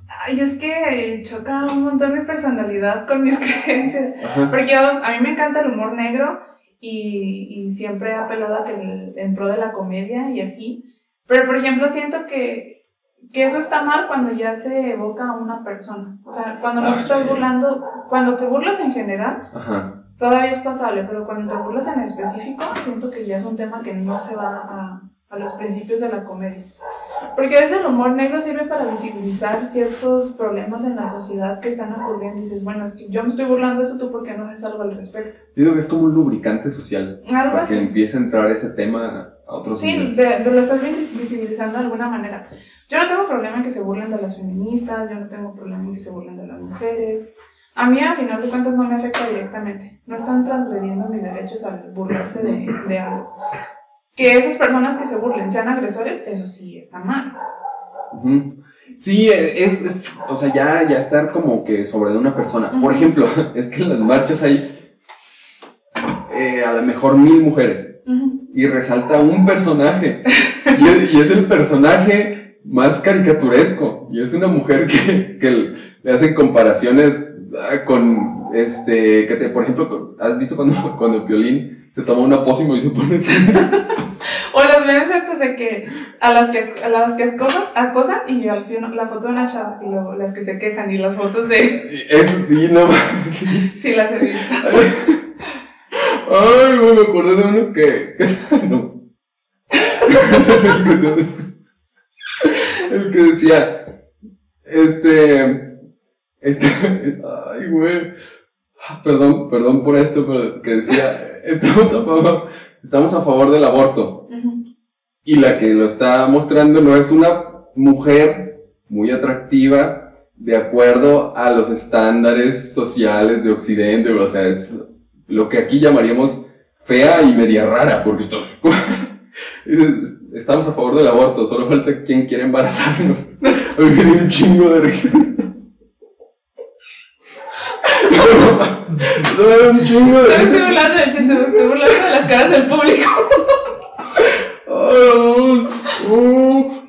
Ay, es que choca un montón mi personalidad con mis creencias. Porque yo, a mí me encanta el humor negro y, y siempre he apelado a que en pro de la comedia y así. Pero, por ejemplo, siento que, que eso está mal cuando ya se evoca a una persona. O sea, cuando no te estás burlando, cuando te burlas en general, todavía es pasable, pero cuando te burlas en específico, siento que ya es un tema que no se va a, a los principios de la comedia. Porque a veces el humor negro sirve para visibilizar ciertos problemas en la sociedad que están ocurriendo. Y dices, bueno, es que yo me estoy burlando de eso, ¿tú por qué no haces algo al respecto? Yo digo que es como un lubricante social. Algo para que empiece a entrar ese tema a otros Sí, de, lo estás visibilizando de alguna manera. Yo no tengo problema en que se burlen de las feministas, yo no tengo problema en que se burlen de las mujeres. A mí, a final de cuentas, no me afecta directamente. No están transgrediendo mis derechos al burlarse de, de algo que esas personas que se burlen sean agresores, eso sí está mal. Sí, es, es, o sea, ya, ya estar como que sobre de una persona. Por ejemplo, es que en las marchas hay eh, a lo mejor mil mujeres y resalta un personaje. Y, es, el personaje más caricaturesco. Y es una mujer que, que le hacen comparaciones ah, con, este, que te, por ejemplo, ¿has visto cuando, cuando el violín se toma una pócima y se pone O los memes estos de que a las que, a las que acosan, y al final la foto de una chava y luego las que se quejan y las fotos de... Es, y no Sí, las he visto. Ay, güey, me acordé de uno que... no. el que decía, este, este, ay, güey, perdón, perdón por esto, pero que decía, estamos a favor, estamos a favor del aborto. Y la que lo está mostrando no es una mujer muy atractiva de acuerdo a los estándares sociales de Occidente, o sea, es lo que aquí llamaríamos fea y media rara, porque esto, estamos a favor del aborto, solo falta quien quiera embarazarnos. A mí me dio un chingo de risa. me dio un chingo de estoy burlando del chiste, me estoy burlando de las caras del público.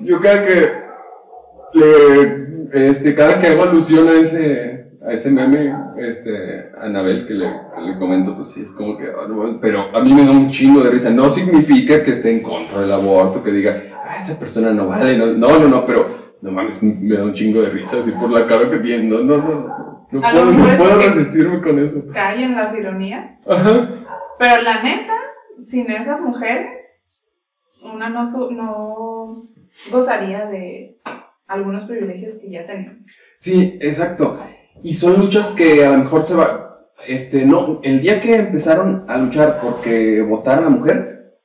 yo cada que le, este, cada que hago alusión a ese, a ese meme, este, a Anabel que le, le comento, pues sí, es como que, ah, pero a mí me da un chingo de risa. No significa que esté en contra del aborto, que diga, ah, esa persona no vale, no, no, no, pero no mames, me da un chingo de risa así por la cara que tiene, no, no, no, no puedo, no puedo resistirme con eso. Callen las ironías. Ajá. Pero la neta, sin esas mujeres, una no, no gozaría de algunos privilegios que ya tenemos. Sí, exacto. Y son luchas que a lo mejor se va... Este, no, el día que empezaron a luchar porque votara la mujer,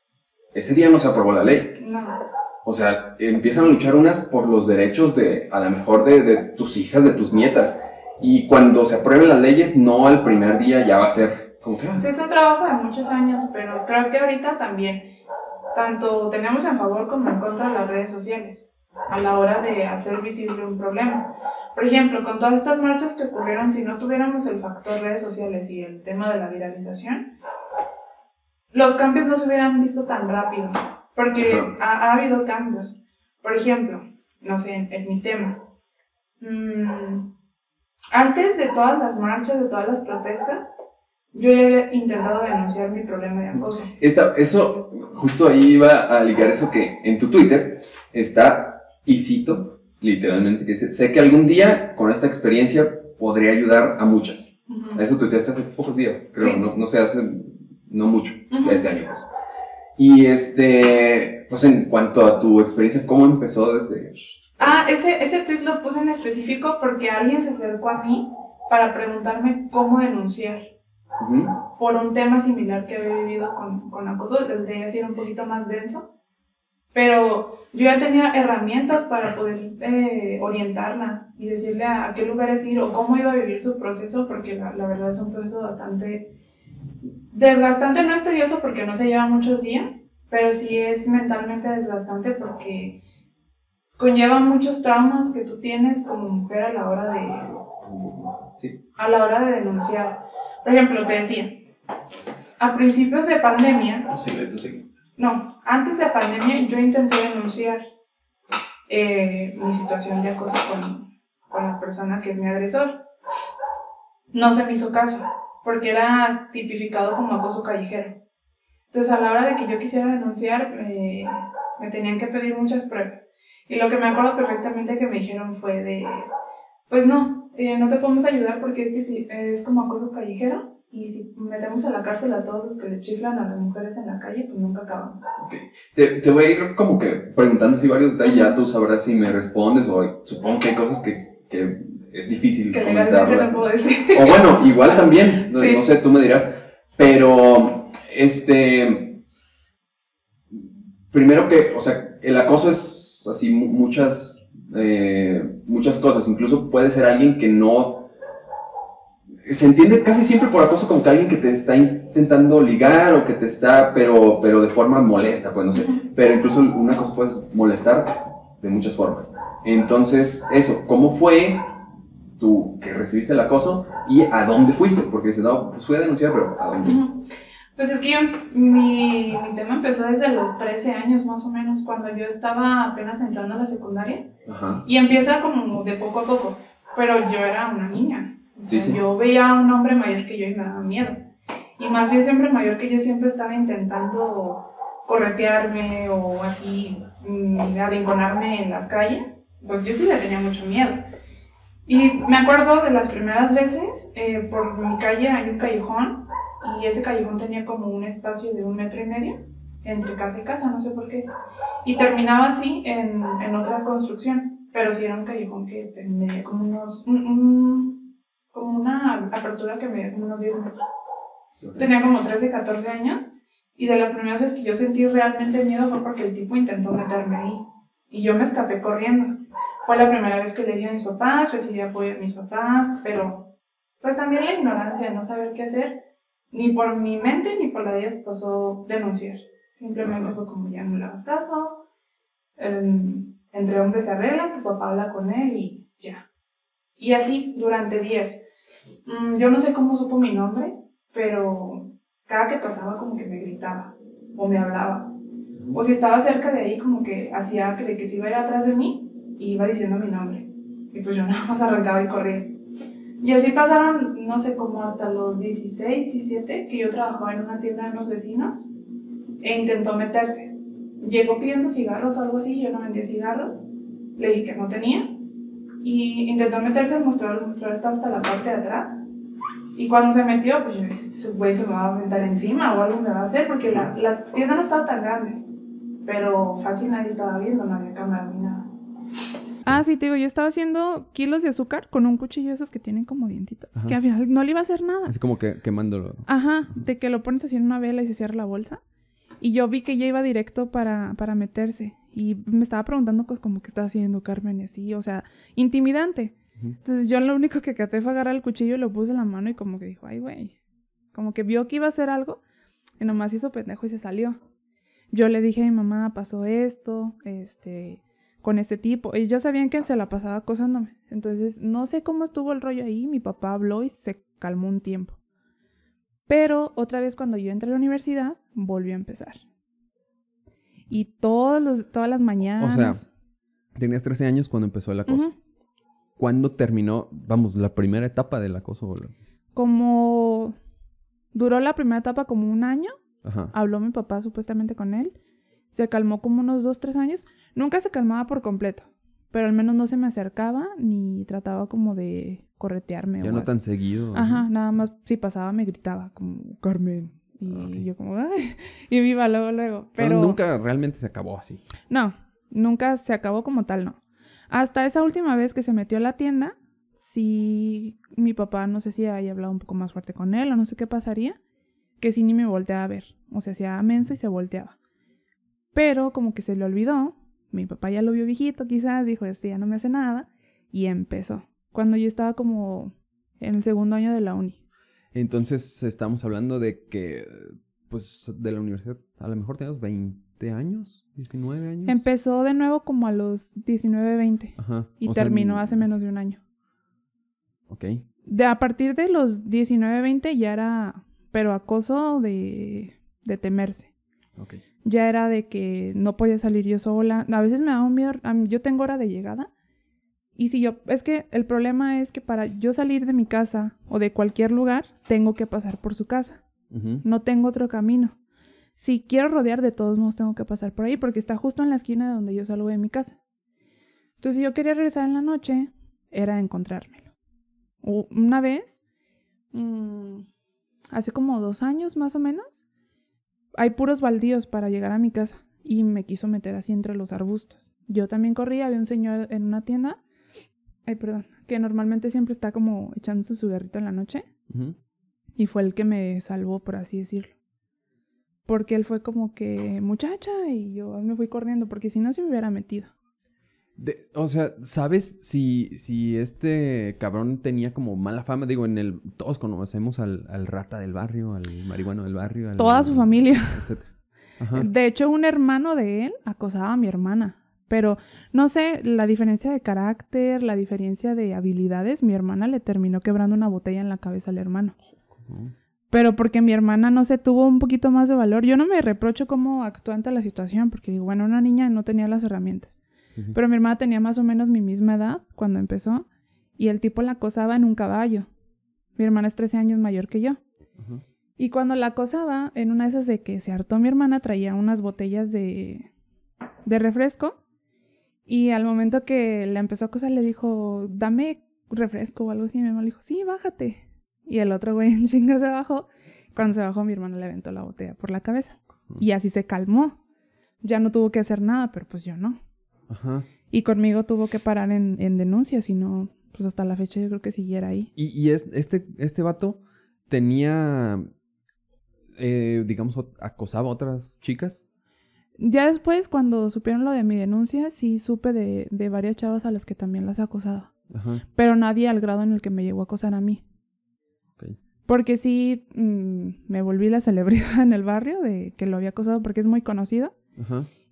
ese día no se aprobó la ley. No. O sea, empiezan a luchar unas por los derechos de, a lo mejor, de, de tus hijas, de tus nietas. Y cuando se aprueben las leyes, no al primer día ya va a ser como que... Sí, es un trabajo de muchos años, pero creo que ahorita también tanto tenemos en favor como en contra las redes sociales. a la hora de hacer visible un problema. Por ejemplo, con todas estas marchas que ocurrieron, si no tuviéramos el factor redes sociales y el tema de la viralización, los cambios no se hubieran visto tan rápido, porque ha, habido cambios. Por ejemplo, no sé, en, mi tema. Mm, antes de todas las marchas, de todas las protestas, yo ya había intentado denunciar mi problema de acoso. Esta, eso, justo ahí iba a ligar eso que en tu Twitter está, y cito, literalmente, que dice, sé que algún día con esta experiencia podría ayudar a muchas. Eso tuiteaste hace pocos días, creo, no, no sé, hace no mucho, este año pues. Y este, pues en cuanto a tu experiencia, ¿cómo empezó desde...? Ah, ese, ese tweet lo puse en específico porque alguien se acercó a mí para preguntarme cómo denunciar por un tema similar que había vivido con, con acoso, el de ella era un poquito más denso, pero yo ya tenía herramientas para poder eh, orientarla y decirle a, qué lugares ir o cómo iba a vivir su proceso, porque la, la, verdad es un proceso bastante desgastante, no es tedioso porque no se lleva muchos días, pero sí es mentalmente desgastante porque conlleva muchos traumas que tú tienes como mujer a la hora de, a la hora de denunciar. Por ejemplo, te decía, a principios de pandemia... No, antes de pandemia yo intenté denunciar eh, mi situación de acoso con, con la persona que es mi agresor. No se me hizo caso, porque era tipificado como acoso callejero. Entonces, a la hora de que yo quisiera denunciar, me tenían que pedir muchas pruebas. Y lo que me acuerdo perfectamente que me dijeron fue de, pues no, eh, no te podemos ayudar porque es, es como acoso callejero y si metemos a la cárcel a todos los que le chiflan a las mujeres en la calle, pues nunca acabamos. Te, te voy a ir como que preguntando si varios detalles, ya tú sabrás si me respondes o supongo que hay cosas que, que es difícil que comentarlas. No puedo decir. O bueno, igual también, no, no sé, tú me dirás, pero este... Primero que, o sea, el acoso es así muchas, eh, muchas cosas, incluso puede ser alguien que no se entiende casi siempre por acoso como que alguien que te está intentando ligar o que te está, pero, pero de forma molesta, pues no sé. Pero incluso una cosa puede molestar de muchas formas. Entonces, eso, ¿cómo fue tú que recibiste el acoso y a dónde fuiste? Porque dices, no, pues fui a denunciar, pero ¿a dónde? Pues es que yo, mi, mi, tema empezó desde los 13 años más o menos, cuando yo estaba apenas entrando a la secundaria. Y empieza como de poco a poco, pero yo era una niña. Yo veía a un hombre mayor que yo y me daba miedo. Y más de ese hombre mayor que yo siempre estaba intentando corretearme o así mm, arrinconarme en las calles, pues yo sí le tenía mucho miedo. Y me acuerdo de las primeras veces, eh, por mi calle hay un callejón y ese callejón tenía como un espacio de un metro y medio entre casa y casa, no sé por qué. Y terminaba así en, en otra construcción, pero sí era un callejón que tenía como unos, como una apertura que me como unos 10 metros. Tenía como 13, 14 años y de las primeras veces que yo sentí realmente miedo fue porque el tipo intentó meterme ahí y yo me escapé corriendo. Fue la primera vez que le dije a mis papás, recibí apoyo de mis papás, pero pues también la ignorancia de no saber qué hacer, ni por mi mente ni por la de ellas pasó denunciar. Simplemente fue como ya no le hagas caso, entre hombres se arreglan, tu papá habla con él y ya. Y así durante días. Mm, yo no sé cómo supo mi nombre, pero cada que pasaba como que me gritaba o me hablaba. O si estaba cerca de ahí, como que hacía que, que se iba a ir atrás de mí y iba diciendo mi nombre. Y pues yo nada más arrancaba y corría. Y así pasaron, no sé, como hasta los 16, 17, que yo trabajaba en una tienda de unos vecinos e intentó meterse. Llegó pidiendo cigarros o algo así, yo no vendía cigarros. Le dije que no tenía y intentó meterse al mostrador, el mostrador estaba hasta la parte de atrás. Y cuando se metió, pues yo dije, este güey se me va a aventar encima o algo me va a hacer, porque la, la tienda no estaba tan grande. Pero fácil nadie estaba viendo, no había cámara ni nada. Ah, sí, te digo, yo estaba haciendo kilos de azúcar con un cuchillo esos que tienen como dientitos. Que al final no le iba a hacer nada. Así como que quemándolo. Ajá, de que lo pones así en una vela y se cierra la bolsa. Y yo vi que ya iba directo para, para meterse. Y me estaba preguntando cosas como, ¿qué está haciendo Carmen? Y así, o sea, intimidante. Entonces yo lo único que caté fue agarrar el cuchillo y lo puse en la mano y como que dijo, ay, güey. Como que vio que iba a hacer algo y nomás hizo pendejo y se salió. Yo le dije a mi mamá, pasó esto, este, con este tipo. Ellos sabían que se la pasaba acosándome. Entonces, no sé cómo estuvo el rollo ahí. Mi papá habló y se calmó un tiempo. Pero otra vez cuando yo entré a la universidad, volvió a empezar. Y todos los, todas las mañanas. O sea, tenías 13 años cuando empezó el acoso. ¿Cuándo terminó, vamos, la primera etapa del acoso? Como duró la primera etapa como un año. Ajá. Habló mi papá supuestamente con él. Se calmó como unos dos, tres años. Nunca se calmaba por completo. Pero al menos no se me acercaba ni trataba como de corretearme. Ya no tan seguido. Ajá, nada más si pasaba me gritaba como Carmen. Y yo como, ay, y viva luego, luego. Pero nunca realmente se acabó así. No, nunca se acabó como tal, no. Hasta esa última vez que se metió a la tienda, si mi papá, no sé si haya hablado un poco más fuerte con él o no sé qué pasaría, que sí ni me volteaba a ver. O sea, hacía menso y se volteaba. Pero como que se le olvidó, mi papá ya lo vio viejito quizás, dijo, este ya no me hace nada, y empezó. Cuando yo estaba como en el segundo año de la uni. Entonces estamos hablando de que, pues, de la universidad, a lo mejor teníamos 20 años, 19 años. Empezó de nuevo como a los 19, 20. Ajá. Y terminó hace menos de un año. Ok. De, a partir de los 19, 20 ya era, pero acoso de, de temerse. Ok. Ya era de que no podía salir yo sola. A veces me daba un miedo. Yo tengo hora de llegada. Y si yo, es que el problema es que para yo salir de mi casa o de cualquier lugar, tengo que pasar por su casa. No tengo otro camino. Si quiero rodear, de todos modos tengo que pasar por ahí porque está justo en la esquina de donde yo salgo de mi casa. Entonces, si yo quería regresar en la noche, era encontrármelo. una vez, mm, hace como dos años más o menos, hay puros baldíos para llegar a mi casa y me quiso meter así entre los arbustos. Yo también corría, había un señor en una tienda, ay, perdón, que normalmente siempre está como echándose su garrito en la noche. Y fue el que me salvó, por así decirlo. Porque él fue como que, muchacha, y yo me fui corriendo, porque si no se me hubiera metido. O sea, ¿sabes si, si este cabrón tenía como mala fama? Digo, en el. Todos conocemos al, al rata del barrio, al marihuano del barrio. Toda su familia. De hecho, un hermano de él acosaba a mi hermana. Pero no sé, la diferencia de carácter, la diferencia de habilidades, mi hermana le terminó quebrando una botella en la cabeza al hermano. Pero porque mi hermana, no sé, tuvo un poquito más de valor. Yo no me reprocho cómo actuó ante la situación, porque digo, bueno, una niña no tenía las herramientas. Pero mi hermana tenía más o menos mi misma edad cuando empezó, y el tipo la acosaba en un caballo. Mi hermana es 13 años mayor que yo. Y cuando la acosaba, en una de esas de que se hartó mi hermana, traía unas botellas de, de refresco. Y al momento que la empezó a acosar, le dijo, dame refresco o algo así. Y mi hermano le dijo, sí, bájate. Y el otro güey en chinga se bajó. Cuando se bajó, mi hermano le aventó la botella por la cabeza. Y así se calmó. Ya no tuvo que hacer nada, pero pues yo no. Ajá. Y conmigo tuvo que parar en, en denuncia, si no, pues hasta la fecha yo creo que siguiera ahí. ¿Y, y este, este vato tenía, eh, digamos, acosaba a otras chicas? Ya después, cuando supieron lo de mi denuncia, sí supe de, de varias chavas a las que también las acosaba. Ajá. Pero nadie al grado en el que me llegó a acosar a mí. Porque sí mm, me volví la celebridad en el barrio de que lo había acosado porque es muy conocido.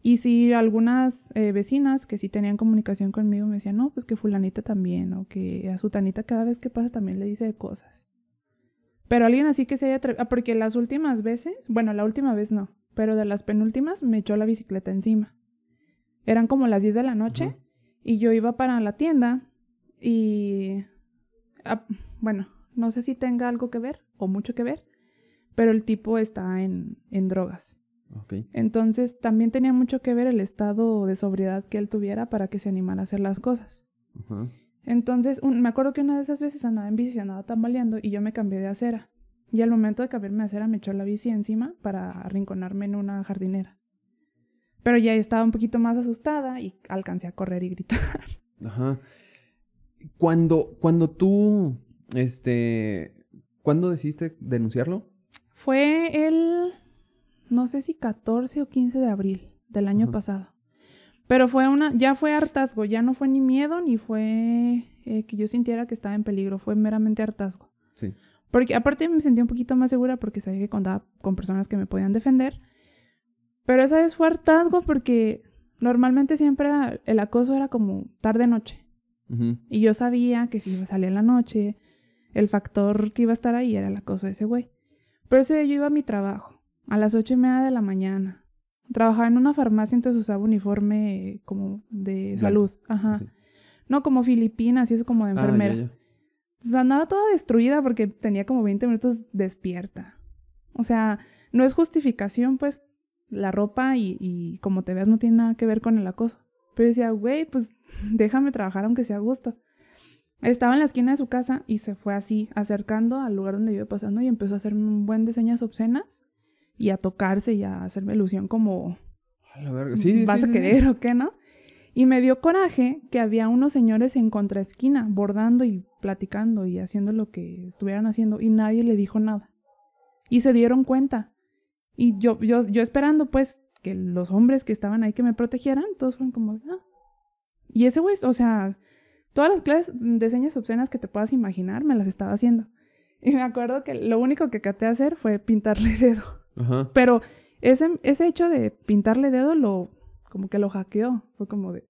Y sí, algunas eh, vecinas que sí tenían comunicación conmigo me decían, no, pues que fulanita también, o que a su tanita cada vez que pasa también le dice cosas. Pero alguien así que se haya atrevido, ah, porque las últimas veces, bueno, la última vez no, pero de las penúltimas me echó la bicicleta encima. Eran como las 10 de la noche y yo iba para la tienda y, ah, bueno, no sé si tenga algo que ver o mucho que ver, pero el tipo está en, en drogas. Entonces también tenía mucho que ver el estado de sobriedad que él tuviera para que se animara a hacer las cosas. Entonces me acuerdo que una de esas veces andaba en bici, andaba tambaleando y yo me cambié de acera. Y al momento de cambiarme de acera me echó la bici encima para arrinconarme en una jardinera. Pero ya estaba un poquito más asustada y alcancé a correr y gritar. Ajá. Cuando, cuando tú este, ¿cuándo decidiste denunciarlo? Fue el, no sé si 14 o 15 de abril del año pasado. Pero fue una, ya fue hartazgo, ya no fue ni miedo ni fue eh, que yo sintiera que estaba en peligro, fue meramente hartazgo. Sí. Porque aparte me sentí un poquito más segura porque sabía que contaba con personas que me podían defender. Pero esa vez fue hartazgo porque Normalmente siempre era- el acoso era como tarde-noche. Y yo sabía que si iba a salir la noche, el factor que iba a estar ahí era el acoso de ese güey. Pero ese día yo iba a mi trabajo, a las ocho y media de la mañana. Trabajaba en una farmacia, entonces usaba uniforme como de Blanco, salud. Ajá. Sí. No como Filipinas y eso como de Ah, ya, enfermera. ya. Entonces andaba toda destruida porque tenía como 20 minutos despierta. O sea, no es justificación, pues, la ropa y, y como te veas no tiene nada que ver con el acoso. Pero decía, güey, pues déjame trabajar aunque sea a gusto. Estaba en la esquina de su casa y se fue así, acercando al lugar donde yo iba pasando y empezó a hacerme un buen de señas obscenas y a tocarse y a hacerme ilusión como, A la verga. Sí, ¿vas sí, a sí. querer o qué, no? Y me dio coraje que había unos señores en contraesquina bordando y platicando y haciendo lo que estuvieran haciendo y nadie le dijo nada. Y se dieron cuenta. Y yo, yo, yo esperando pues que los hombres que estaban ahí que me protegieran, todos fueron como, ah. Y ese güey, o sea, todas las clases de señas obscenas que te puedas imaginar me las estaba haciendo. Y me acuerdo que lo único que caté hacer fue pintarle dedo. Ajá. Pero ese, ese hecho de pintarle dedo lo, como que lo hackeó. Fue como de,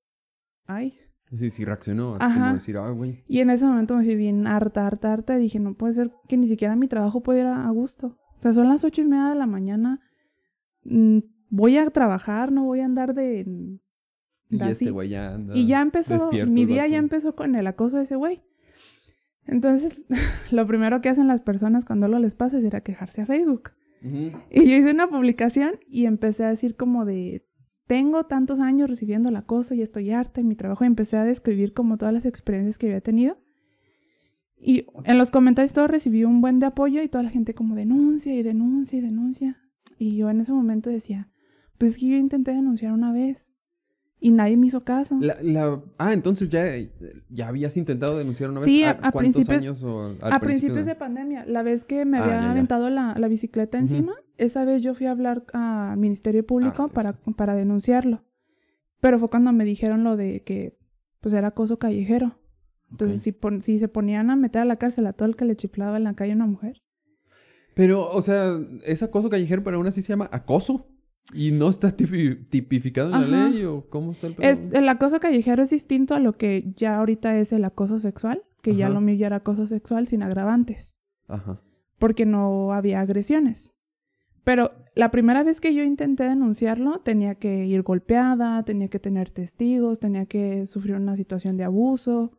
ay. Sí, sí, reaccionó. Así Ajá. como decir, ah, güey. Y en ese momento me fui bien harta, harta, harta. Y dije, no puede ser que ni siquiera mi trabajo pudiera a gusto. O sea, son las ocho y media de la mañana. Mm, Voy a trabajar, no voy a andar de... Y de este güey ya anda. Y ya empezó, mi día ya empezó con el acoso de ese güey. Entonces, lo primero que hacen las personas cuando lo les pasa es ir a quejarse a Facebook. Y yo hice una publicación y empecé a decir como de, tengo tantos años recibiendo el acoso y estoy harta en mi trabajo. Y empecé a describir como todas las experiencias que había tenido. Y en los comentarios todo recibí un buen de apoyo y toda la gente como denuncia y denuncia y denuncia. Y yo en ese momento decía, pues es que yo intenté denunciar una vez y nadie me hizo caso. La, la- Ah, entonces ya, ya habías intentado denunciar una vez. Sí, ¿A, a- cuántos principios- años o al a principio principios de pandemia, la vez que me Ah, había aventado la, la bicicleta encima, esa vez yo fui a hablar al Ministerio Público Ah, para, para denunciarlo. Pero fue cuando me dijeron lo de que pues era acoso callejero. Entonces, si, pon- si se ponían a meter a la cárcel a todo el que le chiflaba en la calle a una mujer. Pero, o sea, es acoso callejero, pero aún así se llama acoso. ¿Y no está tipi- tipificado en Ajá. la ley o cómo está el pedo? Es, el acoso callejero es distinto a lo que ya ahorita es el acoso sexual, que ya lo mío ya era acoso sexual sin agravantes. Ajá. porque no había agresiones. Pero la primera vez que yo intenté denunciarlo, tenía que ir golpeada, tenía que tener testigos, tenía que sufrir una situación de abuso.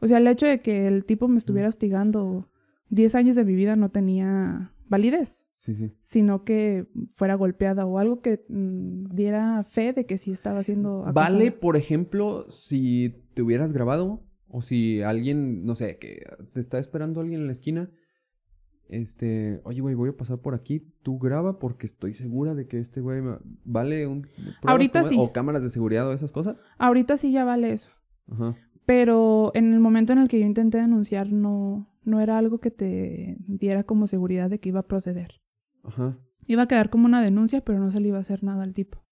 O sea, el hecho de que el tipo me estuviera hostigando 10 años de mi vida no tenía validez, Sí, sí. sino que fuera golpeada o algo que mm, diera fe de que sí estaba acosada. ¿Vale, por ejemplo, si te hubieras grabado? O si alguien, no sé, que te está esperando alguien en la esquina. Este, oye, güey, voy a pasar por aquí. Tú graba porque estoy segura de que este güey me... ¿Vale un... Ahorita sí. O cámaras de seguridad o esas cosas? Ahorita sí ya vale eso. Ajá. Pero en el momento en el que yo intenté denunciar no, no era algo que te diera como seguridad de que iba a proceder. Ajá. Iba a quedar como una denuncia, pero no se le iba a hacer nada al tipo.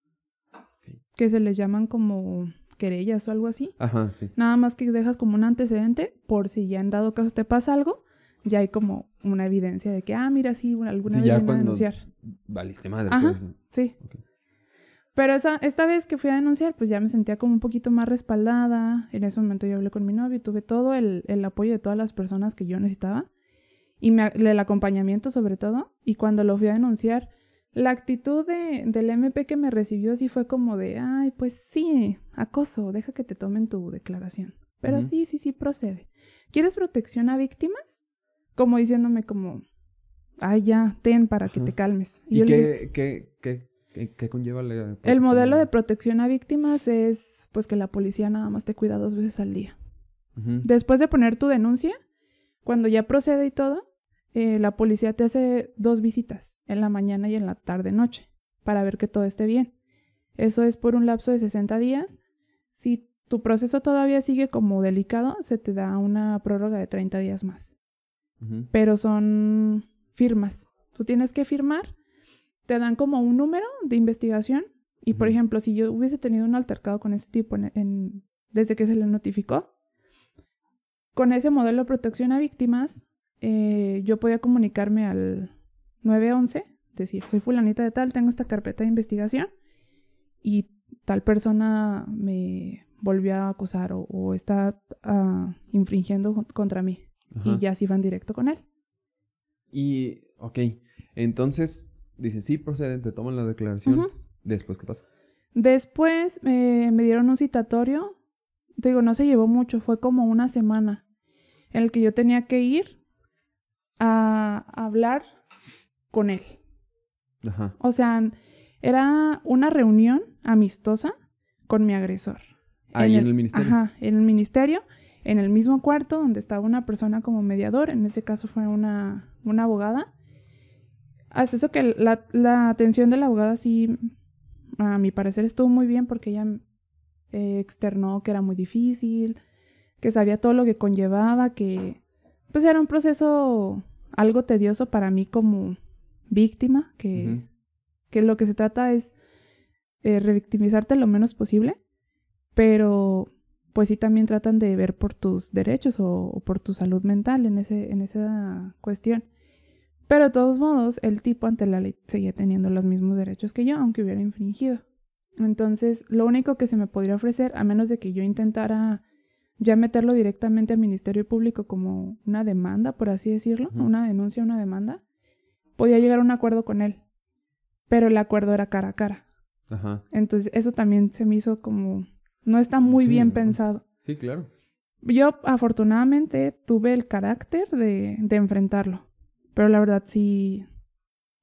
Que se les llaman como querellas o algo así. Ajá, sí. Nada más que dejas como un antecedente por si ya en dado caso te pasa algo, ya hay como una evidencia de que, ah, mira, sí, alguna Sí, vez ya a denunciar. Valiste madre. Ajá. pues. Sí. Pero esa, esta vez que fui a denunciar, pues ya me sentía como un poquito más respaldada. En ese momento yo hablé con mi novio, tuve todo el, el apoyo de todas las personas que yo necesitaba. Y me, el acompañamiento sobre todo. Y cuando lo fui a denunciar, la actitud de, del MP que me recibió sí fue como de, ay, pues sí, acoso, deja que te tomen tu declaración. Pero sí, sí, sí procede. ¿Quieres protección a víctimas? Como diciéndome como, ay, ya, ten para que te calmes. ¿Y yo le dije, qué, qué, qué, qué, qué conlleva la el modelo de protección a víctimas es pues que la policía nada más te cuida dos veces al día. Después de poner tu denuncia, cuando ya procede y todo, eh, la policía te hace dos visitas, en la mañana y en la tarde noche, para ver que todo esté bien. Eso es por un lapso de 60 días. Si tu proceso todavía sigue como delicado, se te da una prórroga de 30 días más. Pero son firmas. Tú tienes que firmar, te dan como un número de investigación y, por ejemplo, si yo hubiese tenido un altercado con ese tipo en, en- desde que se le notificó, con ese modelo de protección a víctimas, eh, yo podía comunicarme al 911, decir, soy fulanita de tal, tengo esta carpeta de investigación y tal persona me volvió a acusar o, está uh, infringiendo contra mí. Y ya se iban directo con él. Y, ok, entonces, dice, sí, procedente, toman la declaración. Después, ¿qué pasa? Después eh, me dieron un citatorio. digo, no se llevó mucho, fue como una semana en el que yo tenía que ir a hablar con él. Ajá. O sea, era una reunión amistosa con mi agresor. Ahí en el, ministerio. Ajá, en el ministerio, en el mismo cuarto donde estaba una persona como mediador, en ese caso fue una, una abogada. Hace eso que la, la, atención de la abogada sí, a mi parecer estuvo muy bien porque ella eh, externó que era muy difícil, que sabía todo lo que conllevaba, que pues era un proceso algo tedioso para mí como víctima, que, que lo que se trata es eh, revictimizarte lo menos posible pero pues sí también tratan de ver por tus derechos o, por tu salud mental en, ese, en esa cuestión. Pero de todos modos, el tipo ante la ley seguía teniendo los mismos derechos que yo, aunque hubiera infringido. Entonces, lo único que se me podría ofrecer, a menos de que yo intentara ya meterlo directamente al Ministerio Público como una demanda, por así decirlo, una denuncia, una demanda, podía llegar a un acuerdo con él. Pero el acuerdo era cara a cara. Ajá. Entonces, eso también se me hizo como no está muy bien pensado. Sí, claro. Yo afortunadamente tuve el carácter de, de enfrentarlo. Pero la verdad sí,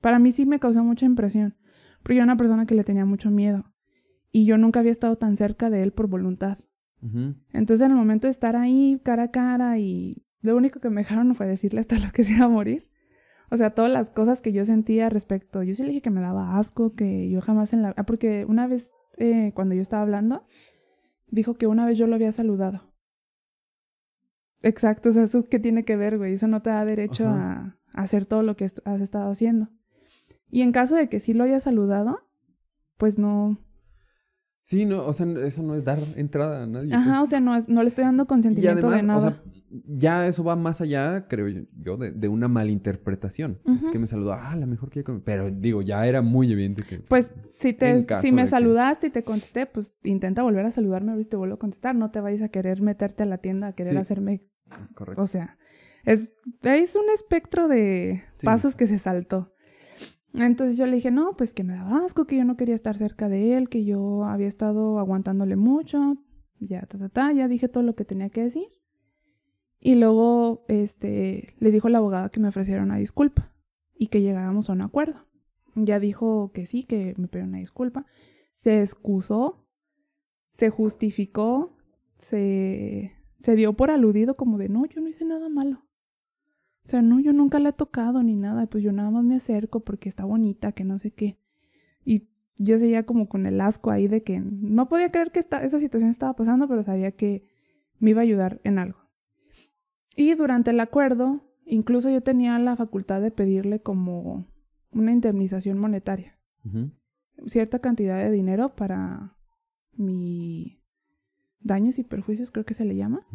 para mí sí me causó mucha impresión. Porque yo era una persona que le tenía mucho miedo. Y yo nunca había estado tan cerca de él por voluntad. Entonces en el momento de estar ahí cara a cara y lo único que me dejaron fue decirle hasta lo que se iba a morir. O sea, todas las cosas que yo sentía respecto. Yo sí le dije que me daba asco, que yo jamás en la... Ah, porque una vez eh, cuando yo estaba hablando, dijo que una vez yo lo había saludado. Exacto, o sea, eso qué tiene que ver, güey. Eso no te da derecho a, hacer todo lo que has estado haciendo. Y en caso de que sí lo haya saludado, pues no, Sí, no, o sea, eso no es dar entrada a nadie. Ajá, pues. o sea, no, es, no le estoy dando consentimiento de nada. O sea, ya eso va más allá, creo yo, de, de una malinterpretación. Es que me saludó, ah, la mejor que Pero digo, ya era muy evidente que... Pues si, te, si me saludaste y te contesté, pues intenta volver a saludarme, a te vuelvo a contestar. No te vayas a querer meterte a la tienda, a querer hacerme... Correcto. O sea, es, es un espectro de pasos que se saltó. Entonces yo le dije, no, pues que me daba asco, que yo no quería estar cerca de él, que yo había estado aguantándole mucho, ya, ta, ta, ta, ya dije todo lo que tenía que decir. Y luego, este, le dijo la abogada que me ofreciera una disculpa y que llegáramos a un acuerdo. Ya dijo que sí, que me pidió una disculpa. Se excusó, se justificó, se, se dio por aludido como de, no, yo no hice nada malo. O sea, no, yo nunca la he tocado ni nada, pues yo nada más me acerco porque está bonita, que no sé qué. Y yo seguía como con el asco ahí de que no podía creer que esta, esa situación estaba pasando, pero sabía que me iba a ayudar en algo. Y durante el acuerdo, incluso yo tenía la facultad de pedirle como una indemnización monetaria. Cierta cantidad de dinero para mi daños y perjuicios, creo que se le llama.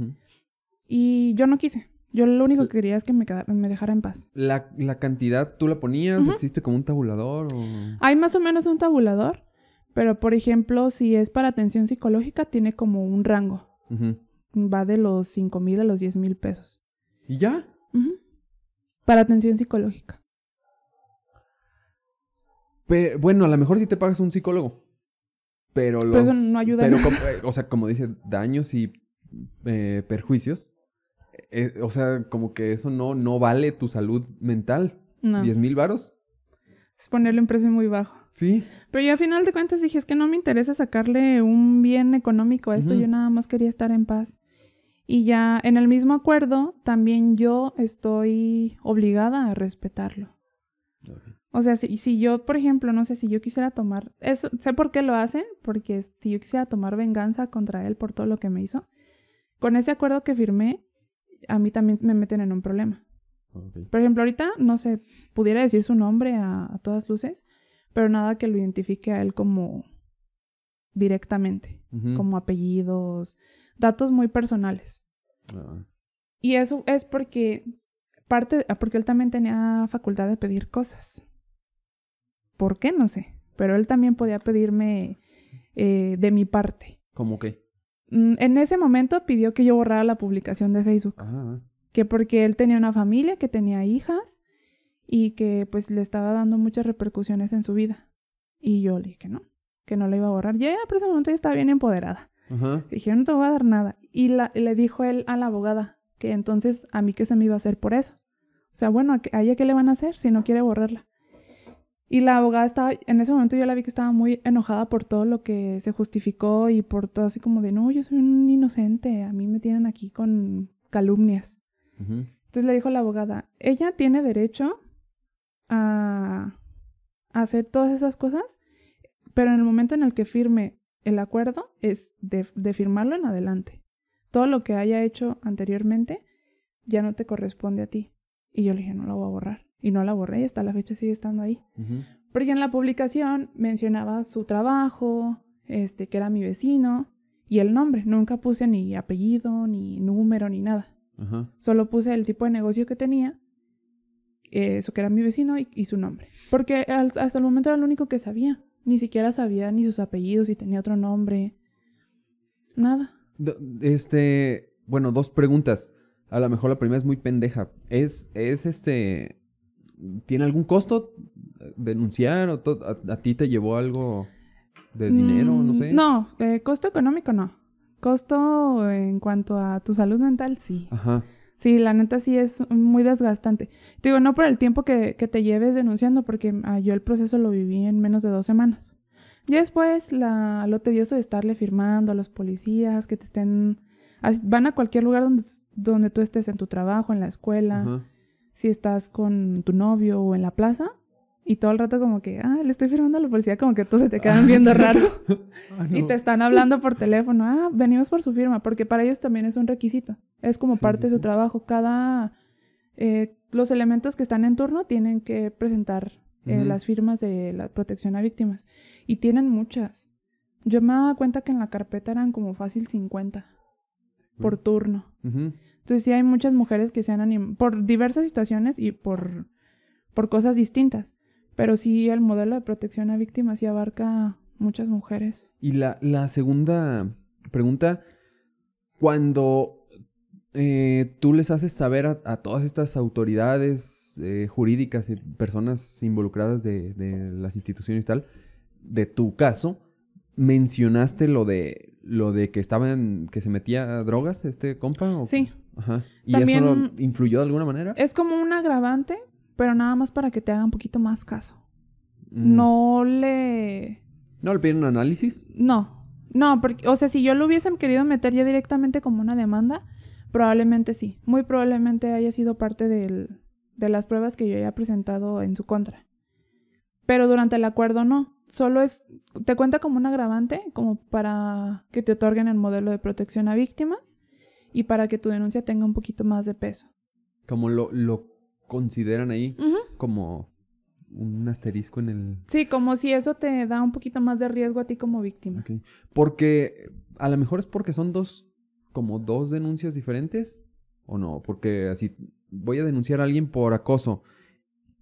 Y yo no quise. Yo lo único que quería es que me, me dejara en paz. ¿La, cantidad tú la ponías? ¿Existe como un tabulador? Hay más o menos un tabulador, pero por ejemplo, si es para atención psicológica, tiene como un rango. Va de los 5 mil a los 10 mil pesos. ¿Y ya? Para atención psicológica. bueno, a lo mejor sí te pagas un psicólogo. Pero los. eso no ayuda. Pero, eh, o sea, como dice, daños y eh, perjuicios eh, o sea, como que eso no, no vale tu salud mental. No. ¿10 mil varos? Es ponerle un precio muy bajo. Sí. Pero yo a final de cuentas dije, es que no me interesa sacarle un bien económico a esto, yo nada más quería estar en paz. Y ya en el mismo acuerdo, también yo estoy obligada a respetarlo. O sea, si, si yo, por ejemplo, no sé, si yo quisiera tomar, eso, sé por qué lo hacen, porque si yo quisiera tomar venganza contra él por todo lo que me hizo, con ese acuerdo que firmé, a mí también me meten en un problema. Por ejemplo, ahorita no sé, pudiera decir su nombre a, todas luces, pero nada que lo identifique a él como directamente, como apellidos, datos muy personales. Ah. Y eso es porque parte, porque él también tenía facultad de pedir cosas. ¿Por qué? No sé. Pero él también podía pedirme eh, de mi parte. ¿Cómo qué? Mm, En ese momento pidió que yo borrara la publicación de Facebook. Ah, que porque él tenía una familia, que tenía hijas y que pues le estaba dando muchas repercusiones en su vida. Y yo le dije que no, que no la iba a borrar. Yo ya por ese momento ya estaba bien empoderada. ajá. Dije, yo no te voy a dar nada. Y la- le dijo él a la abogada que entonces a mí que se me iba a hacer por eso. O sea, bueno, ¿a qué- a ella qué le van a hacer si no quiere borrarla? Y la abogada estaba, en ese momento yo la vi que estaba muy enojada por todo lo que se justificó y por todo así como de, no, yo soy un inocente, a mí me tienen aquí con calumnias. Entonces le dijo la abogada, ella tiene derecho a a hacer todas esas cosas, pero en el momento en el que firme el acuerdo es de, de firmarlo en adelante. Todo lo que haya hecho anteriormente ya no te corresponde a ti. Y yo le dije, no la voy a borrar. Y no la borré hasta la fecha sigue estando ahí. Ujú. Porque en la publicación mencionaba su trabajo, este, que era mi vecino, y el nombre. Nunca puse ni apellido, ni número, ni nada. Solo puse el tipo de negocio que tenía, eso que era mi vecino y, y su nombre. Porque al- hasta el momento era lo único que sabía. Ni siquiera sabía ni sus apellidos, si tenía otro nombre. Nada. Este, bueno, dos preguntas. A lo mejor la primera es muy pendeja. ¿Es, es este, tiene algún costo denunciar o a, a ti te llevó algo de dinero, no Mm, sé? No, eh, costo económico no. Costo en cuanto a tu salud mental, sí. Ajá. Sí, la neta sí es muy desgastante. Te digo, no por el tiempo que, que te lleves denunciando, porque ah, yo el proceso lo viví en menos de dos semanas. Y después la, lo tedioso de estarle firmando a los policías, que te estén... Van a cualquier lugar donde, donde tú estés, en tu trabajo, en la escuela, Ajá. Si estás con tu novio o en la plaza, y todo el rato como que, ah, le estoy firmando a la policía, como que todos se te quedan viendo raro. Ah, Y te están hablando por teléfono. Ah, venimos por su firma, porque para ellos también es un requisito. Es como Sí, parte sí, de su sí. trabajo. Cada. eh, los elementos que están en turno tienen que presentar eh, las firmas de la protección a víctimas. Y tienen muchas. Yo me daba cuenta que en la carpeta eran como fácil 50 por turno. Ujú. Entonces sí hay muchas mujeres que se han animado por diversas situaciones y por, por cosas distintas. Pero sí el modelo de protección a víctimas sí abarca muchas mujeres. Y la, la segunda pregunta, cuando eh, tú les haces saber a, a todas estas autoridades eh, jurídicas y personas involucradas de, de las instituciones y tal, de tu caso, mencionaste lo de lo de que estaban, que se metía drogas este compa o Sí. Ajá. ¿Y También- eso lo influyó de alguna manera? Es como un agravante, pero nada más para que te haga un poquito más caso. Mm. No le... ¿No le piden un análisis? No. No, porque, o sea, si yo lo hubiesen querido meter ya directamente como una demanda, probablemente sí. Muy probablemente haya sido parte del- de las pruebas que yo haya presentado en su contra. Pero durante el acuerdo no. Solo es, te cuenta como un agravante, como para que te otorguen el modelo de protección a víctimas y para que tu denuncia tenga un poquito más de peso. Como lo, lo consideran ahí como un asterisco en el... Sí, como si eso te da un poquito más de riesgo a ti como víctima. Porque a lo mejor es porque son dos, como dos denuncias diferentes, o no, porque así voy a denunciar a alguien por acoso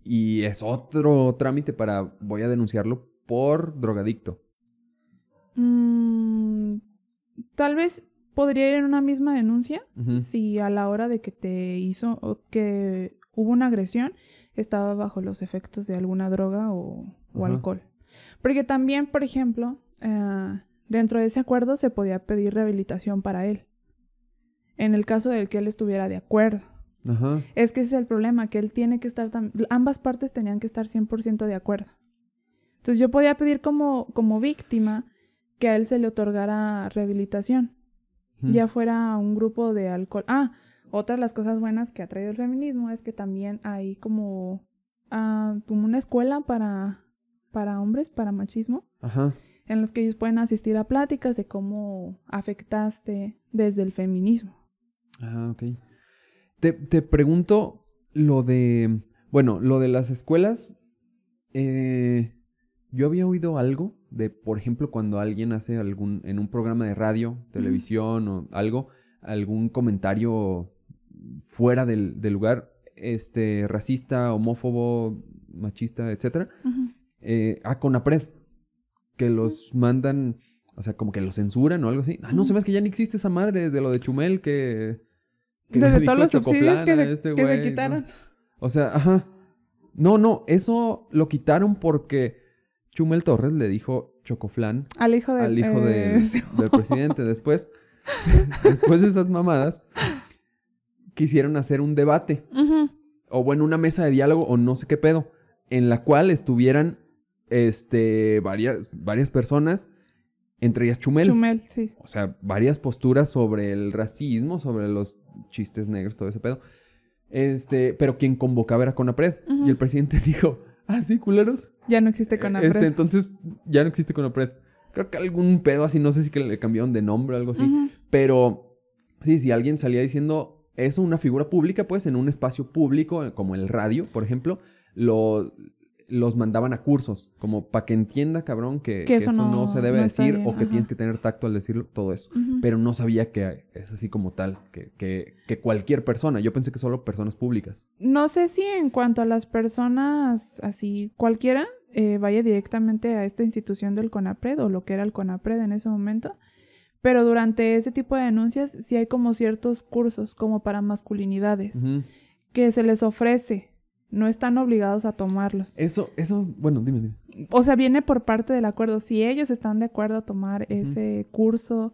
y es otro trámite para voy a denunciarlo por drogadicto. Mm, tal vez podría ir en una misma denuncia si a la hora de que te hizo o que hubo una agresión estaba bajo los efectos de alguna droga o, alcohol. Porque también, por ejemplo, eh, dentro de ese acuerdo se podía pedir rehabilitación para él. En el caso de que él estuviera de acuerdo. Ajá. Es que ese es el problema, que él tiene que estar, ambas partes tenían que estar 100% de acuerdo. Entonces yo podía pedir como, como víctima que a él se le otorgara rehabilitación, Ya fuera un grupo de alcohol. Ah, otra de las cosas buenas que ha traído el feminismo es que también hay como, ah, como una escuela para, para hombres, para machismo, Ajá. en los que ellos pueden asistir a pláticas de cómo afectaste desde el feminismo. Ah, ok. Te, te pregunto lo de, bueno, lo de las escuelas. eh, yo había oído algo de, por ejemplo, cuando alguien hace algún, en un programa de radio, televisión o algo, algún comentario fuera del, del lugar, este, racista, homófobo, machista, etcétera, Ujú. eh, a Conapred, que los mandan, o sea, como que los censuran o algo así. Ah, no, se ve que ya ni existe esa madre desde lo de Chumel que... desde todos los subsidios que, se, este que se quitaron. O sea, ajá. No, no, eso lo quitaron porque Chumel Torres le dijo chocoflán al hijo, al hijo del presidente. Después, después de esas mamadas, quisieron hacer un debate. O bueno, una mesa de diálogo o no sé qué pedo. En la cual estuvieran este, varias, varias personas, entre ellas Chumel. Chumel, sí. O sea, varias posturas sobre el racismo, sobre los chistes negros, todo ese pedo. Este, pero quien convocaba era Conapred. Y el presidente dijo, ah, sí, culeros. Ya no existe Conapred. Este, entonces, ya no existe Conapred. Creo que algún pedo así, no sé si que le cambiaron de nombre o algo así. Pero, sí, si alguien salía diciendo, es una figura pública, pues, en un espacio público, como el radio, por ejemplo, lo, los mandaban a cursos, como para que entienda, cabrón, que, eso, no, se debe decir o que tienes que tener tacto al decirlo, todo eso. Pero no sabía que es así como tal, que, que, cualquier persona. Yo pensé que solo personas públicas. No sé si en cuanto a las personas así, cualquiera eh, vaya directamente a esta institución del CONAPRED o lo que era el CONAPRED en ese momento. Pero durante ese tipo de denuncias sí hay como ciertos cursos como para masculinidades que se les ofrece no están obligados a tomarlos. Eso, eso, bueno, dime, dime. O sea, viene por parte del acuerdo. Si ellos están de acuerdo a tomar ese curso,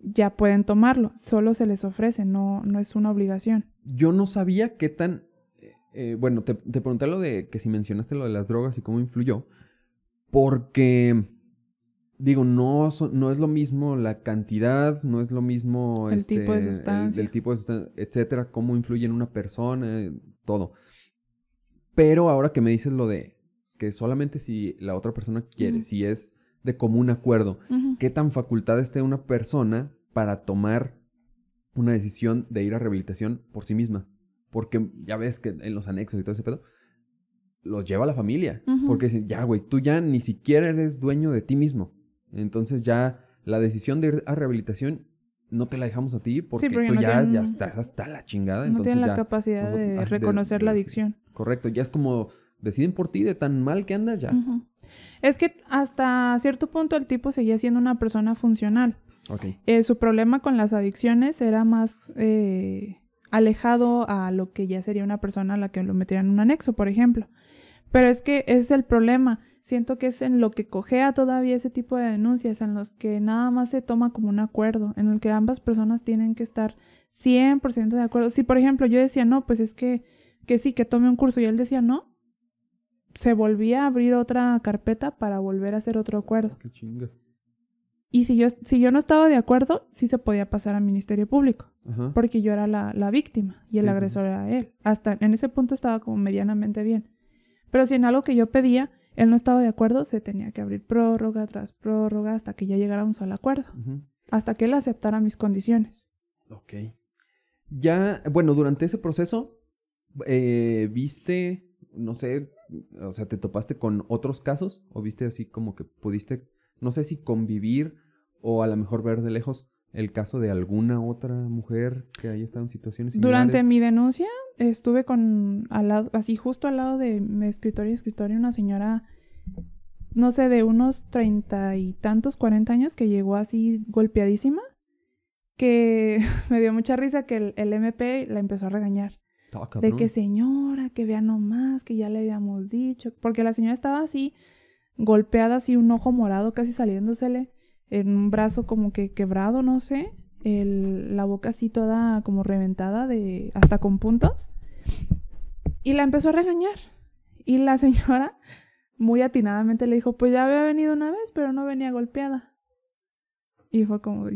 ya pueden tomarlo. Solo se les ofrece, no, no es una obligación. Yo no sabía qué tan. Eh, bueno, te, te, pregunté lo de que si mencionaste lo de las drogas y cómo influyó. Porque. Digo, no, no es lo mismo la cantidad, no es lo mismo el este, tipo de sustancia, el, tipo de sustancia, etcétera, cómo influye en una persona, todo. Pero ahora que me dices lo de que solamente si la otra persona quiere, si es de común acuerdo, ¿qué tan facultad esté una persona para tomar una decisión de ir a rehabilitación por sí misma? Porque ya ves que en los anexos y todo ese pedo, los lleva la familia. Porque dicen, ya, güey, tú ya ni siquiera eres dueño de ti mismo. Entonces ya la decisión de ir a rehabilitación no te la dejamos a ti porque, tú ya, ya, estás hasta la chingada. No tienen la capacidad de reconocer la adicción. Correcto, ya es como deciden por ti de tan mal que andas ya. Es que hasta cierto punto el tipo seguía siendo una persona funcional. Eh, su problema con las adicciones era más eh, alejado a lo que ya sería una persona a la que lo metieran en un anexo, por ejemplo. Pero es que ese es el problema. Siento que es en lo que cogea todavía ese tipo de denuncias, en los que nada más se toma como un acuerdo, en el que ambas personas tienen que estar 100% de acuerdo. Si, por ejemplo, yo decía, no, pues es que que sí, que tome un curso y él decía no, se volvía a abrir otra carpeta para volver a hacer otro acuerdo. Qué chinga. Y si yo, si yo no estaba de acuerdo, sí se podía pasar al Ministerio Público. Porque yo era la, víctima y el agresor era él. Hasta en ese punto estaba como medianamente bien. Pero si en algo que yo pedía, él no estaba de acuerdo, se tenía que abrir prórroga tras prórroga hasta que ya llegara a un solo acuerdo. Hasta que él aceptara mis condiciones. Ok. Ya, bueno, durante ese proceso, eh, ¿viste, no sé, o sea, te topaste con otros casos o viste así como que pudiste, no sé si convivir o a lo mejor ver de lejos el caso de alguna otra mujer que haya estado en situaciones similares? Durante mi denuncia estuve con, al lado, así justo al lado de mi escritorio y escritorio, una señora, no sé, de unos treinta y tantos, cuarenta años que llegó así golpeadísima, que me dio mucha risa que el, el MP la empezó a regañar de que señora, que vea nomás, que ya le habíamos dicho. Porque la señora estaba así, golpeada, así un ojo morado casi saliéndosele, en un brazo como que quebrado, no sé. El, la boca así toda como reventada, de hasta con puntos. Y la empezó a regañar. Y la señora, muy atinadamente, le dijo, pues ya había venido una vez, pero no venía golpeada. Y fue como,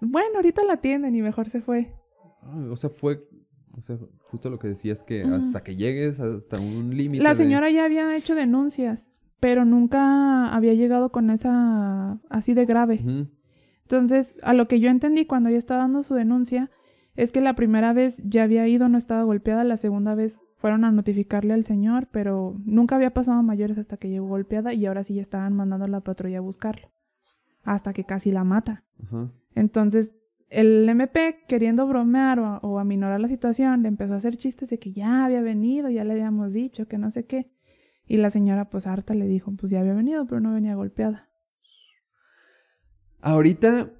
bueno, ahorita la atienden y mejor se fue. o sea, fue o sea, justo lo que decías que hasta que llegues hasta un límite. La señora ya había hecho denuncias, pero nunca había llegado con esa así de grave. Entonces, a lo que yo entendí cuando ella estaba dando su denuncia, es que la primera vez ya había ido, no estaba golpeada, la segunda vez fueron a notificarle al señor, pero nunca había pasado a mayores hasta que llegó golpeada y ahora sí ya estaban mandando a la patrulla a buscarlo. Hasta que casi la mata. Entonces, el MP, queriendo bromear o, aminorar la situación, le empezó a hacer chistes de que ya había venido, ya le habíamos dicho, que no sé qué. Y la señora, pues harta, le dijo, pues ya había venido, pero no venía golpeada. Ahorita,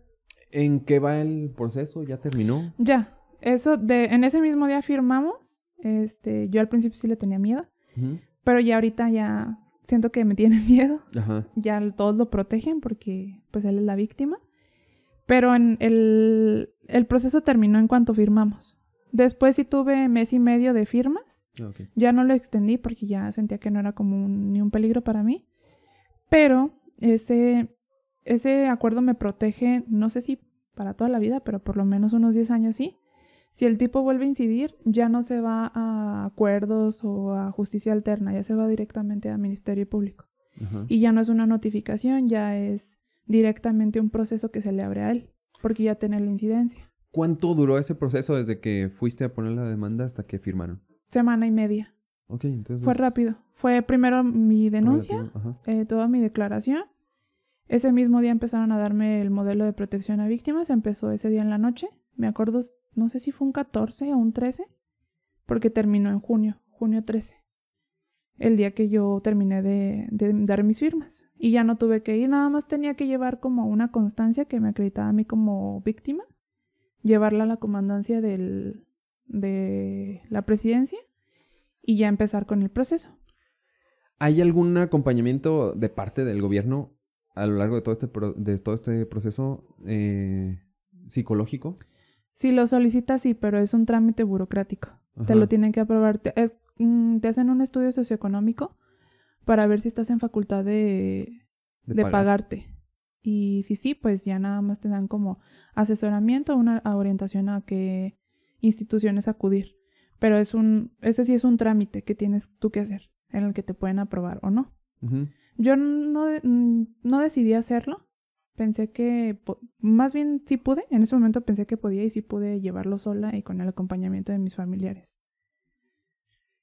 ¿en qué va el proceso? ¿Ya terminó? Ya. Eso, de, en ese mismo día firmamos. Este, yo al principio sí le tenía miedo. Pero ya ahorita ya siento que me tiene miedo. Ajá. Ya todos lo protegen porque pues él es la víctima. Pero en el, el proceso terminó en cuanto firmamos. Después sí tuve mes y medio de firmas. Ya no lo extendí porque ya sentía que no era como ni un peligro para mí. Pero ese, ese acuerdo me protege, no sé si para toda la vida, pero por lo menos unos 10 años sí. Si el tipo vuelve a incidir, ya no se va a acuerdos o a justicia alterna, ya se va directamente a Ministerio Público. Y ya no es una notificación, ya es directamente un proceso que se le abre a él, porque ya tiene la incidencia. ¿Cuánto duró ese proceso desde que fuiste a poner la demanda hasta que firmaron? Semana y media. Ok, entonces... Fue rápido. Fue primero mi denuncia, eh, toda mi declaración. Ese mismo día empezaron a darme el modelo de protección a víctimas. Empezó ese día en la noche. Me acuerdo no sé si fue un 14 o un 13, porque terminó en junio, junio 13, el día que yo terminé de, dar mis firmas. Y ya no tuve que ir, nada más tenía que llevar como una constancia que me acreditaba a mí como víctima, llevarla a la comandancia del, de la presidencia y ya empezar con el proceso. ¿Hay algún acompañamiento de parte del gobierno a lo largo de todo este, de todo este proceso eh, psicológico? Si lo solicitas, sí, pero es un trámite burocrático. Te lo tienen que aprobar. Te, mm, te, hacen un estudio socioeconómico para ver si estás en facultad de, de, pagarte. Y si sí, pues ya nada más te dan como asesoramiento, una orientación a qué instituciones acudir. Pero es un, ese sí es un trámite que tienes tú que hacer, en el que te pueden aprobar o no. Yo no, no decidí hacerlo pensé que, más bien sí pude, en ese momento pensé que podía y sí pude llevarlo sola y con el acompañamiento de mis familiares.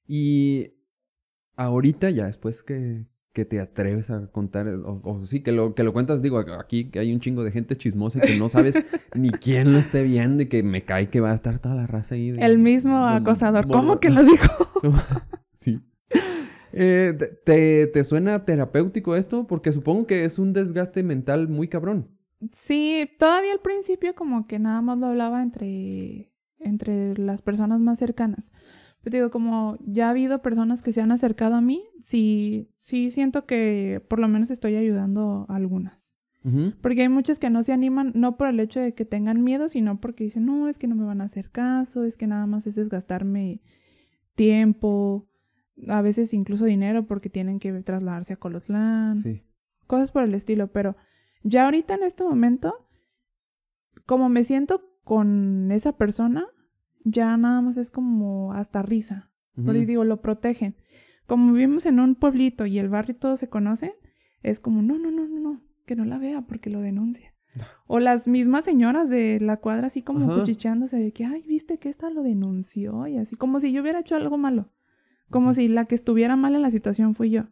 Y ahorita ya después que, que te atreves a contar, o, sí, que lo, que lo cuentas, digo, aquí que hay un chingo de gente chismosa y que no sabes ni quién lo esté viendo y que me cae que va a estar toda la raza ahí. el mismo acosador, ¿cómo que lo dijo? sí. Eh, ¿te, ¿Te suena terapéutico esto? Porque supongo que es un desgaste mental muy cabrón. Sí, todavía al principio como que nada más lo hablaba entre, entre las personas más cercanas. Pero digo, como ya ha habido personas que se han acercado a mí, sí, sí siento que por lo menos estoy ayudando a algunas. Porque hay muchas que no se animan, no por el hecho de que tengan miedo, sino porque dicen, no, es que no me van a hacer caso, es que nada más es desgastarme tiempo, a veces incluso dinero porque tienen que trasladarse a Colotlán. Sí. Cosas por el estilo, pero ya ahorita en este momento, como me siento con esa persona, ya nada más es como hasta risa. Porque digo, lo protegen. Como vivimos en un pueblito y el barrio todo se conoce, es como, no, no, no, no, no, que no la vea porque lo denuncia. O las mismas señoras de la cuadra así como cuchichándose de que, ay, viste que esta lo denunció y así, como si yo hubiera hecho algo malo. Como si la que estuviera mal en la situación fui yo.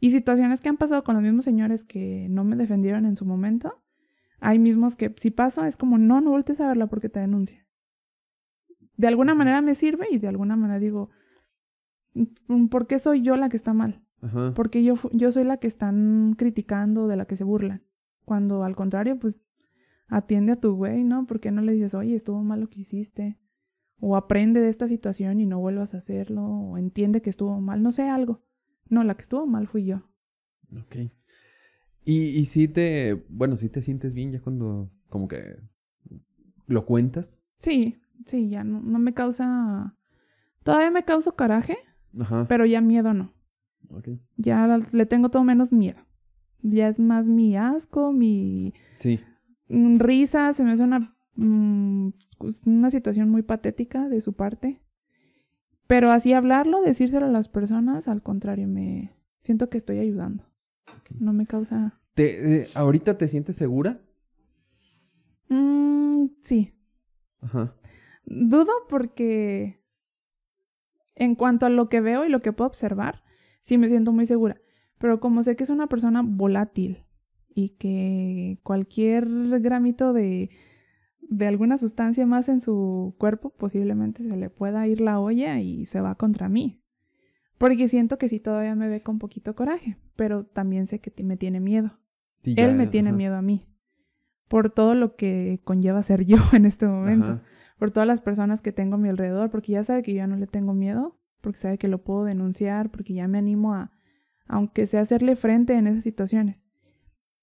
Y situaciones que han pasado con los mismos señores que no me defendieron en su momento, hay mismos que si paso es como, no, no voltees a verla porque te denuncia. De alguna manera me sirve y de alguna manera digo, mm, ¿por qué soy yo la que está mal? Porque yo, yo soy la que están criticando, de la que se burlan. Cuando al contrario, pues atiende a tu güey, ¿no? ¿Por qué no le dices, oye, estuvo mal lo que hiciste? o aprende de esta situación y no vuelvas a hacerlo, o entiende que estuvo mal, no sé, algo. No, la que estuvo mal fui yo. Ok. Y, y si te, bueno, si te sientes bien ya cuando como que lo cuentas. Sí, sí, ya no, no me causa, todavía me causa coraje, Ajá. pero ya miedo no. Okay. Ya le tengo todo menos miedo. Ya es más mi asco, mi sí. Mm, risa, se me hace una Mm, pues, una situación muy patética de su parte. Pero así hablarlo, decírselo a las personas, al contrario, me siento que estoy ayudando. No me causa... ¿Te, eh, ¿Ahorita te sientes segura? Mm, sí. Ajá. Dudo porque en cuanto a lo que veo y lo que puedo observar, sí me siento muy segura. Pero como sé que es una persona volátil y que cualquier gramito de de alguna sustancia más en su cuerpo, posiblemente se le pueda ir la olla y se va contra mí. Porque siento que sí todavía me ve con poquito coraje, pero también sé que me tiene miedo. Él me tiene miedo a mí. Por todo lo que conlleva ser yo en este momento. Por todas las personas que tengo a mi alrededor, porque ya sabe que yo ya no le tengo miedo, porque sabe que lo puedo denunciar, porque ya me animo a, aunque sea hacerle frente en esas situaciones.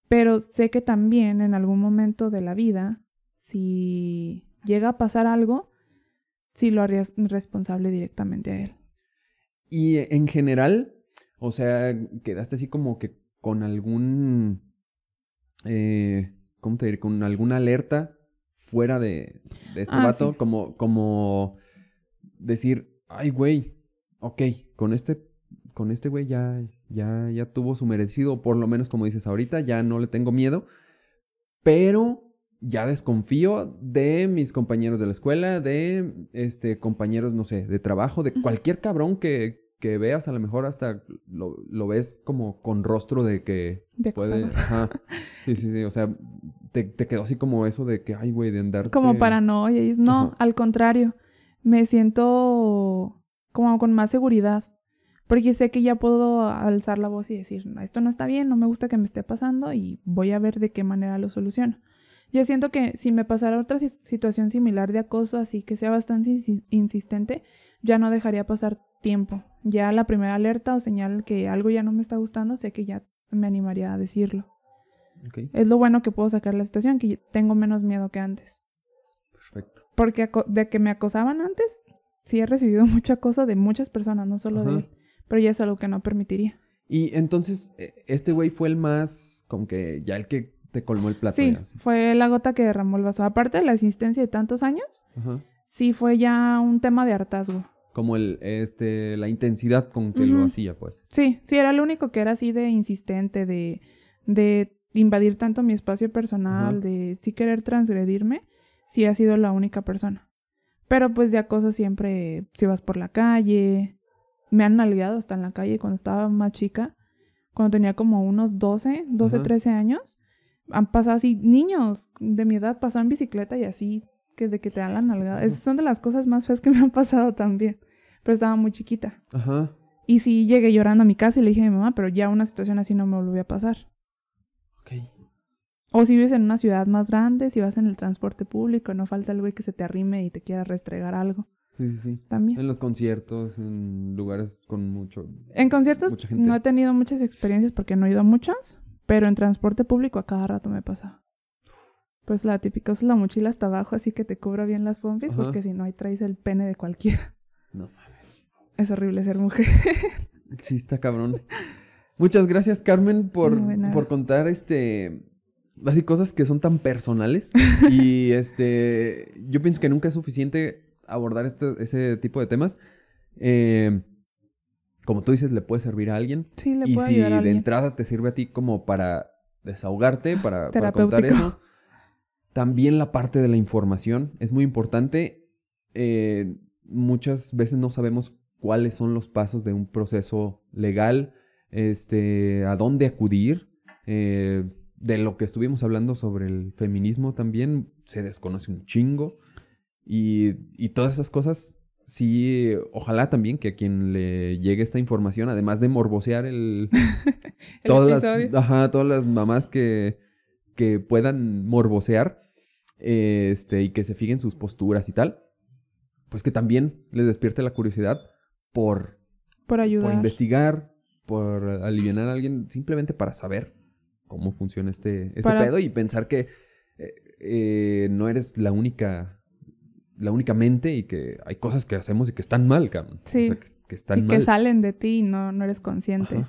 Pero sé que también en algún momento de la vida, si llega a pasar algo, sí lo haría responsable directamente a él. Y en general, o sea, quedaste así como que con algún, eh, ¿cómo te diré? Con alguna alerta fuera de, este ah, vato, como, como decir, ay, güey, ok, con este, con este güey ya, ya, ya tuvo su merecido, por lo menos como dices ahorita, ya no le tengo miedo, pero ya desconfío de mis compañeros de la escuela, de este compañeros, no sé, de trabajo, de cualquier cabrón que, que veas, a lo mejor hasta lo, ves como con rostro de que puede. Ajá. Sí, sí, sí. O sea, te, te, quedó así como eso de que, ay, güey, de andar. Como paranoia. No, al contrario. Me siento como con más seguridad. Porque sé que ya puedo alzar la voz y decir, esto no está bien, no me gusta que me esté pasando y voy a ver de qué manera lo soluciono. Yo siento que si me pasara otra situación similar de acoso, así que sea bastante insistente, ya no dejaría pasar tiempo. Ya la primera alerta o señal que algo ya no me está gustando, sé que ya me animaría a decirlo. Es lo bueno que puedo sacar la situación, que tengo menos miedo que antes. Perfecto. Porque de que me acosaban antes, sí he recibido mucho acoso de muchas personas, no solo de él. Pero ya es algo que no permitiría. Y entonces, e, este güey fue el más, como que ya el que te colmó el plato. Sí, fue la gota que derramó el vaso. Aparte de la existencia de tantos años, sí fue ya un tema de hartazgo. Como el, este, la intensidad con que lo hacía, pues. Sí, sí, era el único que era así de insistente, de, de invadir tanto mi espacio personal, de sí querer transgredirme, sí ha sido la única persona. Pero pues de acoso siempre, si vas por la calle, me han nalgueado hasta en la calle cuando estaba más chica, cuando tenía como unos 12, 12, 13 años, han pasado así, niños de mi edad pasaban en bicicleta y así, que de que te dan la nalgada. Esas son de las cosas más feas que me han pasado también. Pero estaba muy chiquita. Ajá. Y sí llegué llorando a mi casa y le dije a mi mamá, pero ya una situación así no me volvió a pasar. O si vives en una ciudad más grande, si vas en el transporte público, no falta el güey que se te arrime y te quiera restregar algo. Sí, sí, sí. También. En los conciertos, en lugares con mucho. En conciertos no he tenido muchas experiencias porque no he ido a muchos, pero en transporte público a cada rato me pasa. Pues la típica es la mochila hasta abajo, así que te cubra bien las pompis, porque si no, ahí traes el pene de cualquiera. No mames. Es horrible ser mujer. sí, está cabrón. Muchas gracias, Carmen, por, por contar este. Así cosas que son tan personales. y este. Yo pienso que nunca es suficiente abordar este, ese tipo de temas. Eh, como tú dices, le puede servir a alguien. Sí, le puede y si de entrada te sirve a ti como para desahogarte, para, contar eso. También la parte de la información es muy importante. Eh, muchas veces no sabemos cuáles son los pasos de un proceso legal, este, a dónde acudir. Eh, de lo que estuvimos hablando sobre el feminismo también se desconoce un chingo. Y, y todas esas cosas sí, ojalá también que a quien le llegue esta información, además de morbosear el... todas, las, ajá, todas las mamás que, que puedan morbosear este, y que se fijen sus posturas y tal, pues que también les despierte la curiosidad por... Por ayudar. Por investigar, por aliviar a alguien, simplemente para saber cómo funciona este, este pedo y pensar que eh, eh, no eres la única la única mente y que hay cosas que hacemos y que están mal, cabrón. Sí. O sea, que, están mal. Y que salen de ti y no, no eres consciente.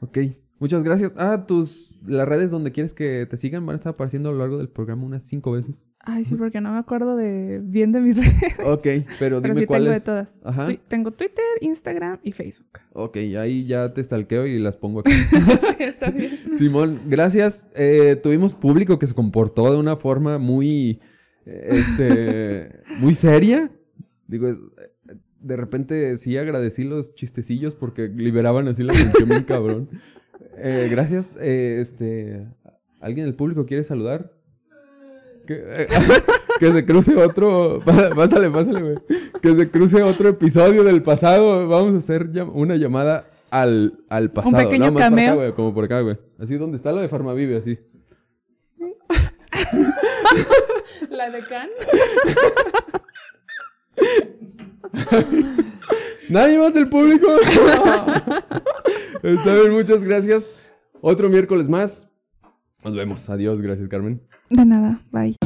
Ok. Muchas gracias. Ah, tus las redes donde quieres que te sigan van a estar apareciendo a lo largo del programa unas cinco veces. Ay, sí, porque no me acuerdo de bien de mis redes. Ok, pero dime pero sí tengo de todas. Ajá. tengo Twitter, Instagram y Facebook. Ok, ahí ya te stalkeo y las pongo aquí. sí, está bien. Simón, gracias. Eh, tuvimos público que se comportó de una forma muy este, muy seria. Digo, de repente sí agradecí los chistecillos porque liberaban así la atención bien cabrón. Eh, gracias. Eh, este, ¿Alguien del público quiere saludar? Que, eh, que se cruce otro. Pásale, pásale, güey. Que se cruce otro episodio del pasado. Vamos a hacer una llamada al, al pasado. Un pequeño cameo. güey, como por acá, güey. Así donde está la de Farmavive, así. ¿La de Can? Nadie más del público. Está bien, muchas gracias. Otro miércoles más. Nos vemos. Adiós. Gracias, Carmen. De nada. Bye.